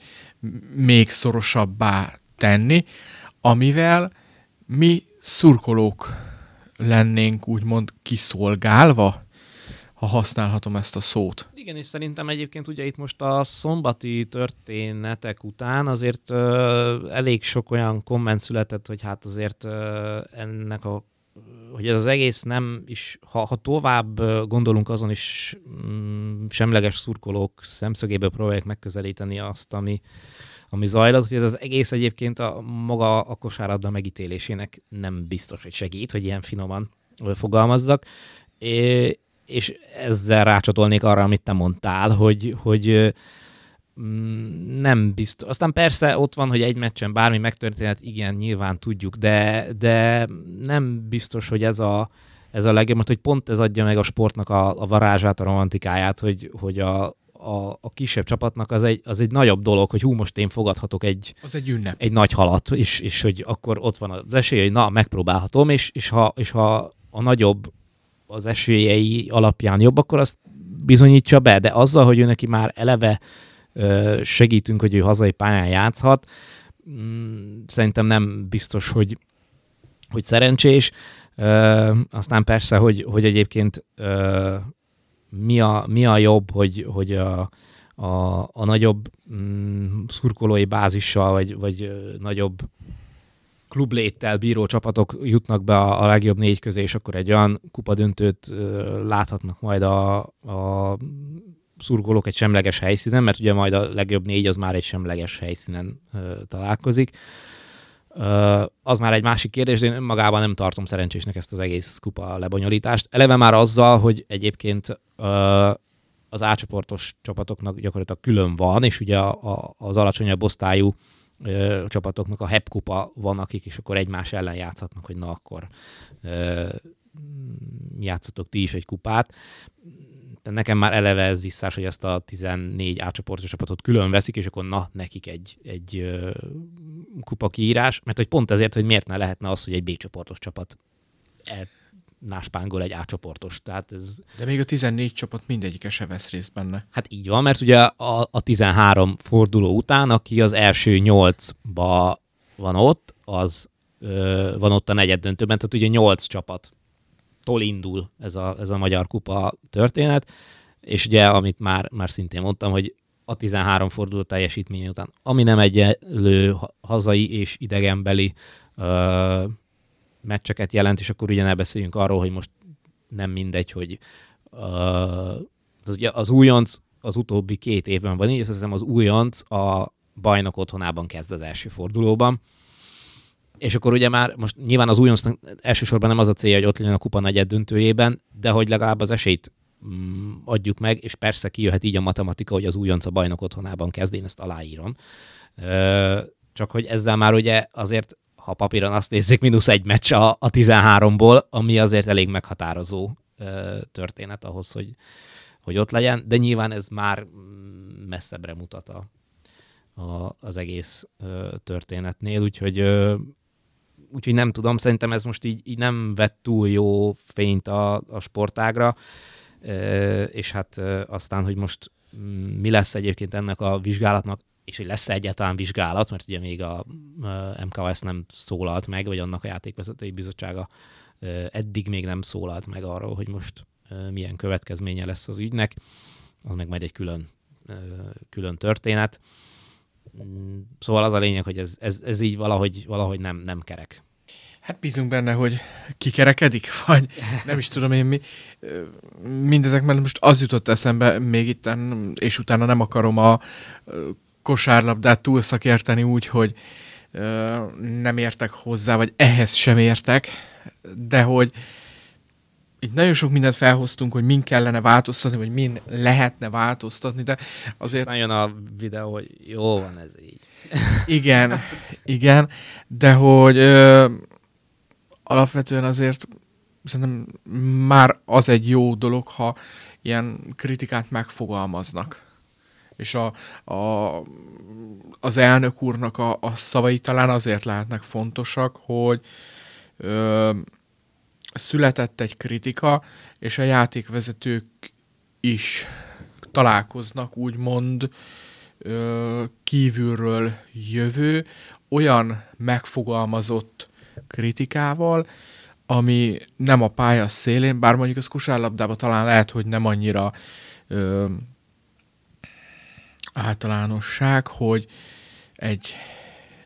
Speaker 5: még szorosabbá tenni, amivel mi szurkolók lennénk úgymond kiszolgálva, ha használhatom ezt a szót.
Speaker 3: Igen, és szerintem egyébként ugye itt most a szombati történetek után azért uh, elég sok olyan komment született, hogy hát azért uh, ennek a hogy ez az egész nem is, ha, ha tovább gondolunk azon is mm, semleges szurkolók szemszögéből próbálják megközelíteni azt, ami, ami zajlott, hogy ez az egész egyébként a maga a kosárlabda megítélésének nem biztos, hogy segít, hogy ilyen finoman fogalmazzak. És ezzel rácsatolnék arra, amit te mondtál, hogy, hogy mm, nem biztos. Aztán persze ott van, hogy egy meccsen bármi megtörténhet, igen, nyilván tudjuk, de, de nem biztos, hogy ez a, ez a legjobb, mert hogy pont ez adja meg a sportnak a, a varázsát, a romantikáját, hogy, hogy a, a, a kisebb csapatnak az egy, az egy nagyobb dolog, hogy hú, most én fogadhatok egy,
Speaker 5: az egy, ünnep.
Speaker 3: egy nagy halat, és, és hogy akkor ott van az esély, hogy na, megpróbálhatom, és, és, ha, és ha a nagyobb az esélyei alapján jobb, akkor azt bizonyítsa be, de azzal, hogy ő neki már eleve segítünk, hogy ő hazai pályán játszhat, mm, szerintem nem biztos, hogy, hogy szerencsés. Aztán persze, hogy, hogy egyébként mi a, mi a jobb, hogy, hogy a, a, a nagyobb mm, szurkolói bázissal, vagy, vagy nagyobb klubléttel bíró csapatok jutnak be a, a legjobb négy közé, és akkor egy olyan kupadöntőt láthatnak majd a, a szurkolók egy semleges helyszínen, mert ugye majd a legjobb négy az már egy semleges helyszínen ö, találkozik. Ö, az már egy másik kérdés, de én önmagában nem tartom szerencsésnek ezt az egész kupa lebonyolítást. Eleve már azzal, hogy egyébként ö, az átcsoportos csapatoknak gyakorlatilag külön van, és ugye a, a, az alacsonyabb osztályú ö, csapatoknak a HEP kupa van, akik is akkor egymás ellen játszhatnak, hogy na akkor ö, játszatok ti is egy kupát. De nekem már eleve ez visszás, hogy ezt a 14 átcsoportos csapatot külön veszik, és akkor na, nekik egy, egy ö, kupa kiírás, mert hogy pont ezért, hogy miért ne lehetne az, hogy egy B csoportos csapat el náspángol egy átcsoportos. Tehát ez...
Speaker 5: De még a 14 csapat mindegyike se vesz részt benne.
Speaker 3: Hát így van, mert ugye a, a 13 forduló után, aki az első nyolcba van ott, az ö, van ott a negyed döntőben, tehát ugye nyolc csapat tól indul ez a, ez a Magyar Kupa történet, és ugye, amit már, már szintén mondtam, hogy a 13 forduló teljesítmény után, ami nem egyenlő hazai és idegenbeli ö, meccseket jelent, és akkor ugye ne beszéljünk arról, hogy most nem mindegy, hogy uh, az, az újonc az utóbbi két évben van így, azt hiszem az újonc a bajnok otthonában kezd az első fordulóban. És akkor ugye már most nyilván az újoncnak elsősorban nem az a célja, hogy ott legyen a kupa negyed döntőjében, de hogy legalább az esélyt mm, adjuk meg, és persze kijöhet így a matematika, hogy az újonc a bajnok otthonában kezd, én ezt aláírom. Csak hogy ezzel már ugye azért ha papíron azt nézzük, mínusz egy meccs a, a 13-ból, ami azért elég meghatározó ö, történet ahhoz, hogy, hogy ott legyen, de nyilván ez már messzebbre mutat a, a, az egész ö, történetnél, úgyhogy, ö, úgyhogy nem tudom, szerintem ez most így, így nem vett túl jó fényt a, a sportágra, ö, és hát ö, aztán, hogy most mi lesz egyébként ennek a vizsgálatnak, és hogy lesz egyáltalán vizsgálat, mert ugye még a MKS nem szólalt meg, vagy annak a játékvezetői bizottsága eddig még nem szólalt meg arról, hogy most milyen következménye lesz az ügynek, az meg majd egy külön, külön történet. Szóval az a lényeg, hogy ez, ez, ez így valahogy, valahogy nem, nem kerek.
Speaker 5: Hát bízunk benne, hogy kikerekedik, vagy nem is tudom én mi. Mindezek mellett most az jutott eszembe még itt, és utána nem akarom a kosárlabdát túl szakérteni úgy, hogy nem értek hozzá, vagy ehhez sem értek, de hogy itt nagyon sok mindent felhoztunk, hogy min kellene változtatni, vagy min lehetne változtatni, de azért...
Speaker 3: Nagyon a videó, hogy jó van ez így.
Speaker 5: Igen, igen, de hogy ö, alapvetően azért szerintem már az egy jó dolog, ha ilyen kritikát megfogalmaznak. És a, a, az elnök úrnak a, a szavai talán azért lehetnek fontosak, hogy ö, született egy kritika, és a játékvezetők is találkoznak, úgymond ö, kívülről jövő, olyan megfogalmazott kritikával, ami nem a pálya szélén, bár mondjuk az kosárlabdában talán lehet, hogy nem annyira ö, általánosság, hogy egy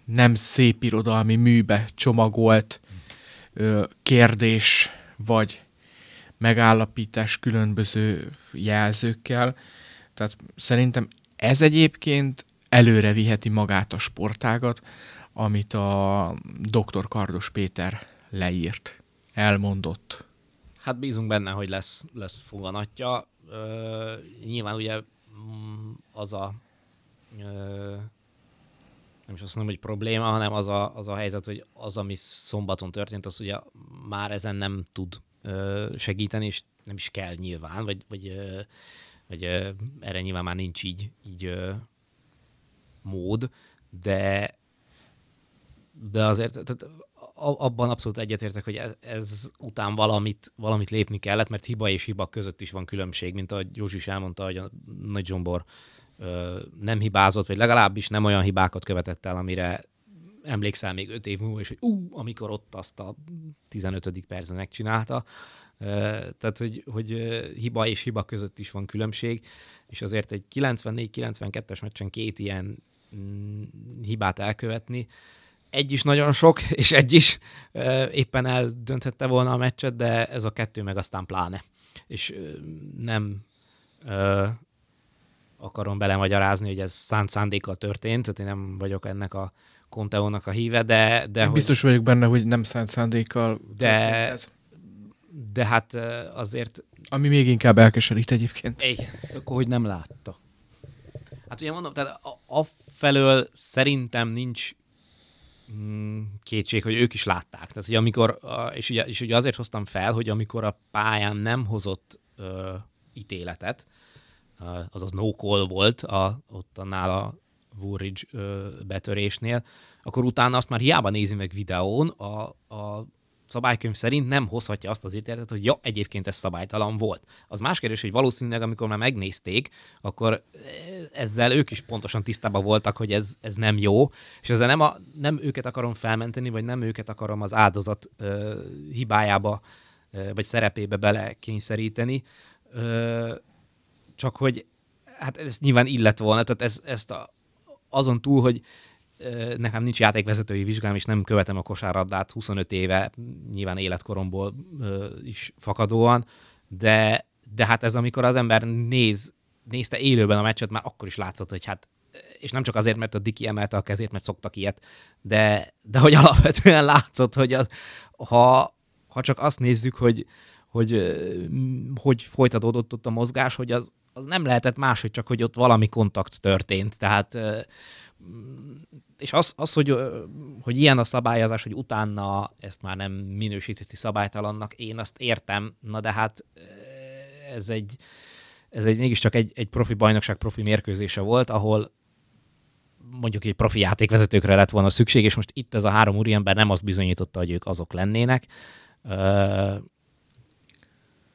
Speaker 5: nem szép irodalmi műbe csomagolt ö, kérdés vagy megállapítás különböző jelzőkkel. Tehát szerintem ez egyébként előre viheti magát a sportágat, amit a dr. Kardos Péter leírt, elmondott.
Speaker 3: Hát bízunk benne, hogy lesz, lesz foganatja. Ö, nyilván ugye mm, az a nem is azt mondom, hogy probléma, hanem az a, az a helyzet, hogy az, ami szombaton történt, az ugye már ezen nem tud segíteni, és nem is kell nyilván, vagy, vagy, vagy erre nyilván már nincs így, így mód, de de azért tehát abban abszolút egyetértek, hogy ez, ez után valamit, valamit lépni kellett, mert hiba és hiba között is van különbség, mint ahogy Józsi is elmondta, hogy a Nagy Zsombor ö, nem hibázott, vagy legalábbis nem olyan hibákat követett el, amire emlékszel még öt év múlva, és hogy ú, amikor ott azt a 15. percben megcsinálta. Tehát, hogy, hogy hiba és hiba között is van különbség, és azért egy 94-92-es meccsen két ilyen mm, hibát elkövetni, egy is nagyon sok, és egy is éppen eldönthette volna a meccset, de ez a kettő meg aztán pláne. És nem akarom belemagyarázni, hogy ez szánt szándékkal történt, tehát én nem vagyok ennek a Conteónak a híve, de... de
Speaker 5: Biztos hogy, vagyok benne, hogy nem szánt szándékkal
Speaker 3: de, ez. De hát azért...
Speaker 5: Ami még inkább elkeserít egyébként.
Speaker 3: Igen.
Speaker 4: Akkor hogy nem látta?
Speaker 3: Hát ugye mondom, tehát a, a felől szerintem nincs Mm, kétség, hogy ők is látták. Tehát, hogy amikor, és ugye, és ugye azért hoztam fel, hogy amikor a pályán nem hozott ö, ítéletet, azaz no call volt a, ott annál a Woolridge betörésnél, akkor utána azt már hiába nézi meg videón, a, a szabálykönyv szerint nem hozhatja azt az ítéletet, hogy ja, egyébként ez szabálytalan volt. Az más kérdés, hogy valószínűleg, amikor már megnézték, akkor eh, ezzel ők is pontosan tisztában voltak, hogy ez, ez nem jó, és ezzel nem, a, nem őket akarom felmenteni, vagy nem őket akarom az áldozat ö, hibájába, ö, vagy szerepébe belekényszeríteni, ö, csak hogy hát ez nyilván illet volna, tehát ez, ezt a, azon túl, hogy nekem nincs játékvezetői vizsgám, és nem követem a kosárlabdát 25 éve, nyilván életkoromból is fakadóan, de, de hát ez amikor az ember néz, nézte élőben a meccset, már akkor is látszott, hogy hát és nem csak azért, mert a Diki emelte a kezét, mert szoktak ilyet, de, de hogy alapvetően látszott, hogy az, ha, ha csak azt nézzük, hogy, hogy hogy folytatódott ott a mozgás, hogy az, az nem lehetett más, hogy csak, hogy ott valami kontakt történt. Tehát és az, az hogy, hogy ilyen a szabályozás, hogy utána ezt már nem minősítheti szabálytalannak, én azt értem, na de hát ez egy, ez egy mégiscsak egy, egy profi bajnokság, profi mérkőzése volt, ahol mondjuk egy profi játékvezetőkre lett volna szükség, és most itt ez a három úriember nem azt bizonyította, hogy ők azok lennének.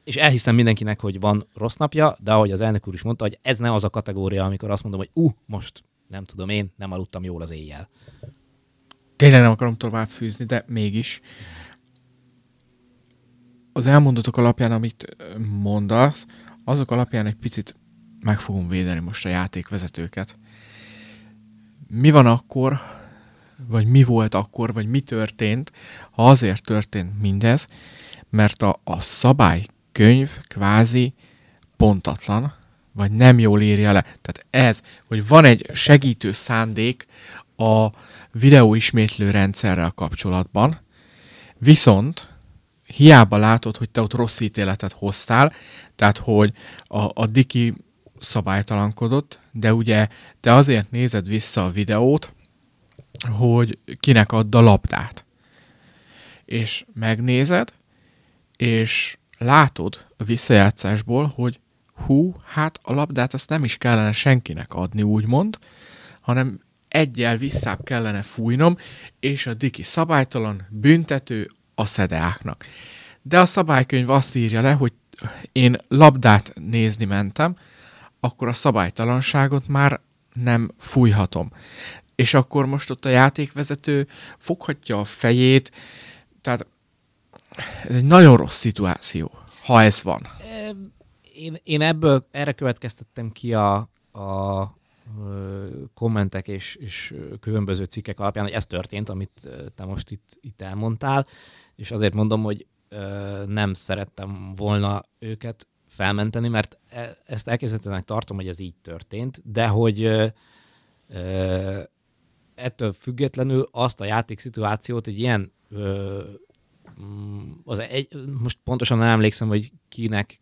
Speaker 3: És elhiszem mindenkinek, hogy van rossz napja, de ahogy az elnök úr is mondta, hogy ez nem az a kategória, amikor azt mondom, hogy ú, uh, most nem tudom én, nem aludtam jól az éjjel.
Speaker 5: Tényleg nem akarom tovább fűzni, de mégis. Az elmondatok alapján, amit mondasz, azok alapján egy picit meg fogom védeni most a játékvezetőket. Mi van akkor, vagy mi volt akkor, vagy mi történt, ha azért történt mindez, mert a, a szabálykönyv kvázi pontatlan, vagy nem jól írja le. Tehát ez, hogy van egy segítő szándék a videóismétlő rendszerrel kapcsolatban, viszont hiába látod, hogy te ott rossz ítéletet hoztál, tehát hogy a, a Diki szabálytalankodott, de ugye te azért nézed vissza a videót, hogy kinek add a labdát. És megnézed, és látod a visszajátszásból, hogy hú, hát a labdát azt nem is kellene senkinek adni, úgymond, hanem egyel visszább kellene fújnom, és a Diki szabálytalan büntető a szedeáknak. De a szabálykönyv azt írja le, hogy én labdát nézni mentem, akkor a szabálytalanságot már nem fújhatom. És akkor most ott a játékvezető foghatja a fejét, tehát ez egy nagyon rossz szituáció, ha ez van.
Speaker 3: Én, én ebből erre következtettem ki a, a kommentek és, és különböző cikkek alapján, hogy ez történt, amit te most itt, itt elmondtál, és azért mondom, hogy nem szerettem volna őket felmenteni, mert e, ezt elképzelhetőnek tartom, hogy ez így történt, de hogy ettől függetlenül azt a játékszituációt egy ilyen az egy, most pontosan nem emlékszem, hogy kinek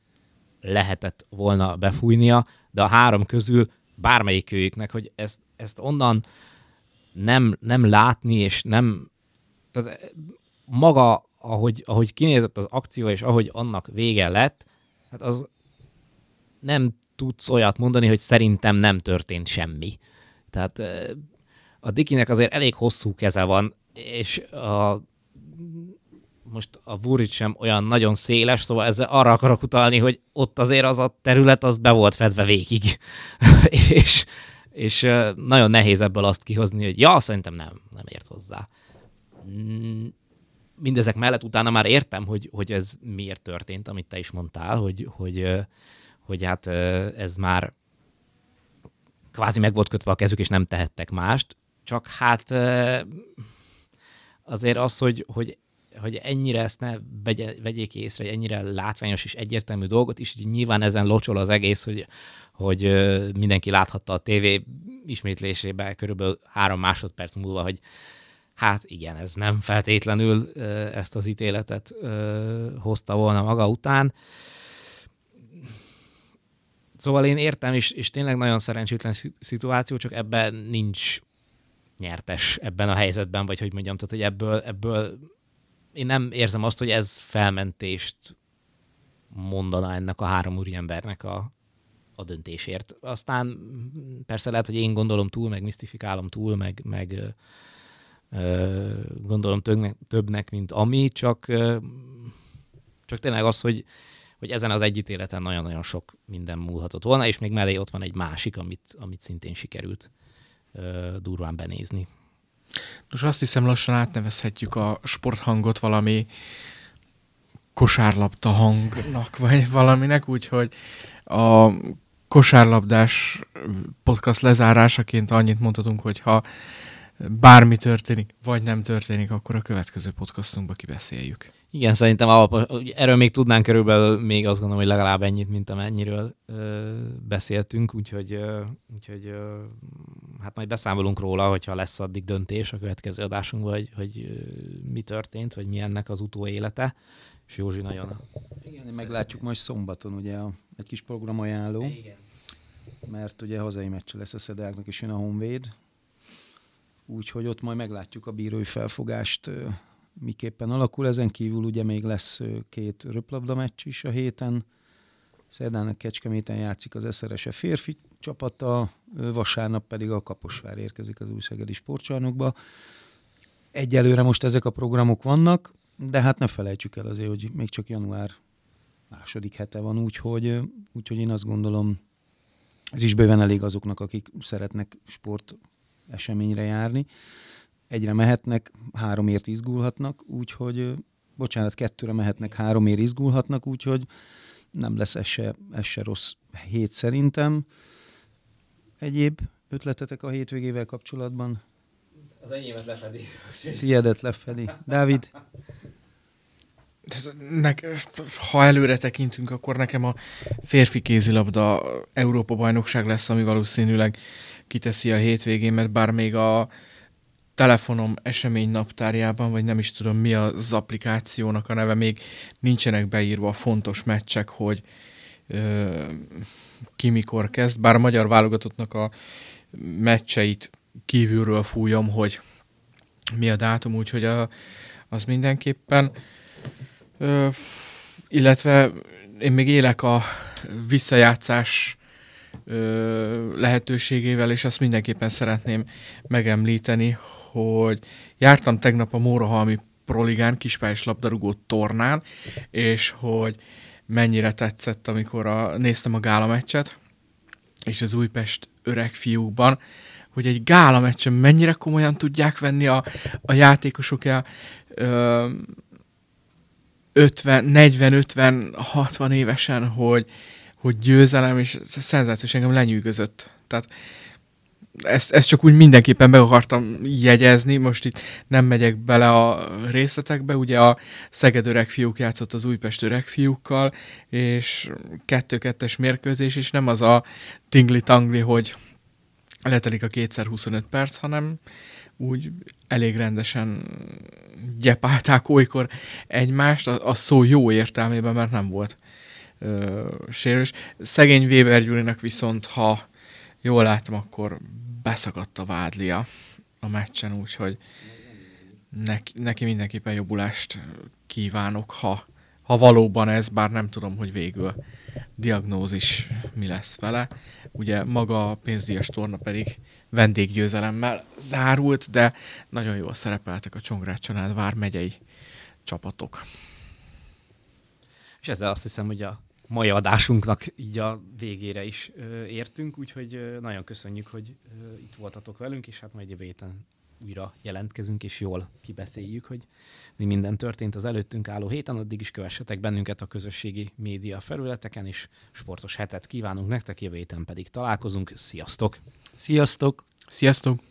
Speaker 3: lehetett volna befújnia, de a három közül bármelyikőjüknek, hogy ezt, ezt onnan nem, nem látni, és nem tehát maga, ahogy, ahogy kinézett az akció, és ahogy annak vége lett, hát az nem tudsz olyat mondani, hogy szerintem nem történt semmi. Tehát a Dikinek azért elég hosszú keze van, és a, most a Buric sem olyan nagyon széles, szóval ezzel arra akarok utalni, hogy ott azért az a terület az be volt fedve végig. és, és nagyon nehéz ebből azt kihozni, hogy ja, szerintem nem, nem ért hozzá. Mm, mindezek mellett utána már értem, hogy, hogy ez miért történt, amit te is mondtál, hogy, hogy, hogy hát ez már kvázi meg volt kötve a kezük, és nem tehettek mást. Csak hát azért az, hogy, hogy hogy ennyire ezt ne vegye, vegyék észre, hogy ennyire látványos és egyértelmű dolgot, és nyilván ezen locsol az egész, hogy, hogy mindenki láthatta a tévé ismétlésébe körülbelül három másodperc múlva, hogy hát igen, ez nem feltétlenül ezt az ítéletet hozta volna maga után. Szóval én értem, és, és tényleg nagyon szerencsétlen szituáció, csak ebben nincs nyertes ebben a helyzetben, vagy hogy mondjam, tehát hogy ebből, ebből én nem érzem azt, hogy ez felmentést mondana ennek a három úriembernek a, a döntésért. Aztán persze lehet, hogy én gondolom túl, meg misztifikálom túl, meg, meg ö, gondolom többnek, többnek, mint ami, csak, ö, csak tényleg az, hogy, hogy ezen az egyítéleten nagyon-nagyon sok minden múlhatott volna, és még mellé ott van egy másik, amit, amit szintén sikerült ö, durván benézni.
Speaker 5: Most azt hiszem lassan átnevezhetjük a sporthangot valami kosárlabda hangnak, vagy valaminek, úgyhogy a kosárlabdás podcast lezárásaként annyit mondhatunk, hogy ha bármi történik, vagy nem történik, akkor a következő podcastunkba kibeszéljük.
Speaker 3: Igen, szerintem alap, erről még tudnánk körülbelül még azt gondolom, hogy legalább ennyit, mint amennyiről ö, beszéltünk, úgyhogy, ö, úgyhogy ö, hát majd beszámolunk róla, hogyha lesz addig döntés a következő adásunkban, hogy, hogy mi történt, vagy mi ennek az utóélete. És Józsi nagyon...
Speaker 4: Igen, meglátjuk majd szombaton, ugye a, egy kis programajánló.
Speaker 3: Igen.
Speaker 4: Mert ugye hazai meccs lesz a Szedáknak, és jön a Honvéd. Úgyhogy ott majd meglátjuk a bírói felfogást miképpen alakul. Ezen kívül ugye még lesz két röplabda meccs is a héten. Szerdán Kecskeméten játszik az SRSE férfi csapata, vasárnap pedig a Kaposvár érkezik az Újszegedi sportcsarnokba. Egyelőre most ezek a programok vannak, de hát ne felejtsük el azért, hogy még csak január második hete van, úgyhogy, úgyhogy én azt gondolom, ez is bőven elég azoknak, akik szeretnek sport eseményre járni egyre mehetnek, háromért izgulhatnak, úgyhogy, bocsánat, kettőre mehetnek, háromért izgulhatnak, úgyhogy nem lesz ez se, ez se rossz hét szerintem. Egyéb ötletetek a hétvégével kapcsolatban?
Speaker 3: Az enyémet lefedi.
Speaker 4: Tiédet lefedi. Dávid?
Speaker 5: Nek, ha előre tekintünk, akkor nekem a férfi kézilabda Európa bajnokság lesz, ami valószínűleg kiteszi a hétvégén, mert bár még a telefonom esemény naptárjában, vagy nem is tudom mi az applikációnak a neve, még nincsenek beírva a fontos meccsek, hogy ö, ki mikor kezd, bár a magyar válogatottnak a meccseit kívülről fújom, hogy mi a dátum, úgyhogy a, az mindenképpen. Ö, illetve én még élek a visszajátszás lehetőségével, és azt mindenképpen szeretném megemlíteni, hogy jártam tegnap a Mórahalmi Proligán kispályás labdarúgó tornán, és hogy mennyire tetszett, amikor a, néztem a gála meccset, és az Újpest öreg fiúkban, hogy egy gála meccsen mennyire komolyan tudják venni a, a játékosok a, ö, 50, 40, 50, 60 évesen, hogy, hogy győzelem, és szenzációs engem lenyűgözött. Tehát ezt, ezt csak úgy mindenképpen be akartam jegyezni, most itt nem megyek bele a részletekbe, ugye a Szeged öreg fiúk játszott az Újpest öreg fiúkkal, és kettő-kettes mérkőzés, és nem az a tingli-tangli, hogy letelik a kétszer 25 perc, hanem úgy elég rendesen gyepálták olykor egymást, a, a szó jó értelmében, mert nem volt ö, sérülés. Szegény Weber Gyurinak viszont, ha jól látom, akkor beszakadt a vádlia a meccsen, úgyhogy neki, neki mindenképpen jobbulást kívánok, ha, ha valóban ez, bár nem tudom, hogy végül diagnózis mi lesz vele. Ugye maga a pénzdíjas torna pedig vendéggyőzelemmel zárult, de nagyon jól szerepeltek a Csongrád Csanád vár megyei csapatok.
Speaker 3: És ezzel azt hiszem, hogy a mai adásunknak így a végére is ö, értünk, úgyhogy ö, nagyon köszönjük, hogy ö, itt voltatok velünk, és hát majd jövő héten újra jelentkezünk, és jól kibeszéljük, hogy mi minden történt az előttünk álló héten, addig is kövessetek bennünket a közösségi média felületeken, és sportos hetet kívánunk nektek, jövő héten pedig találkozunk. Sziasztok!
Speaker 4: Sziasztok!
Speaker 5: Sziasztok!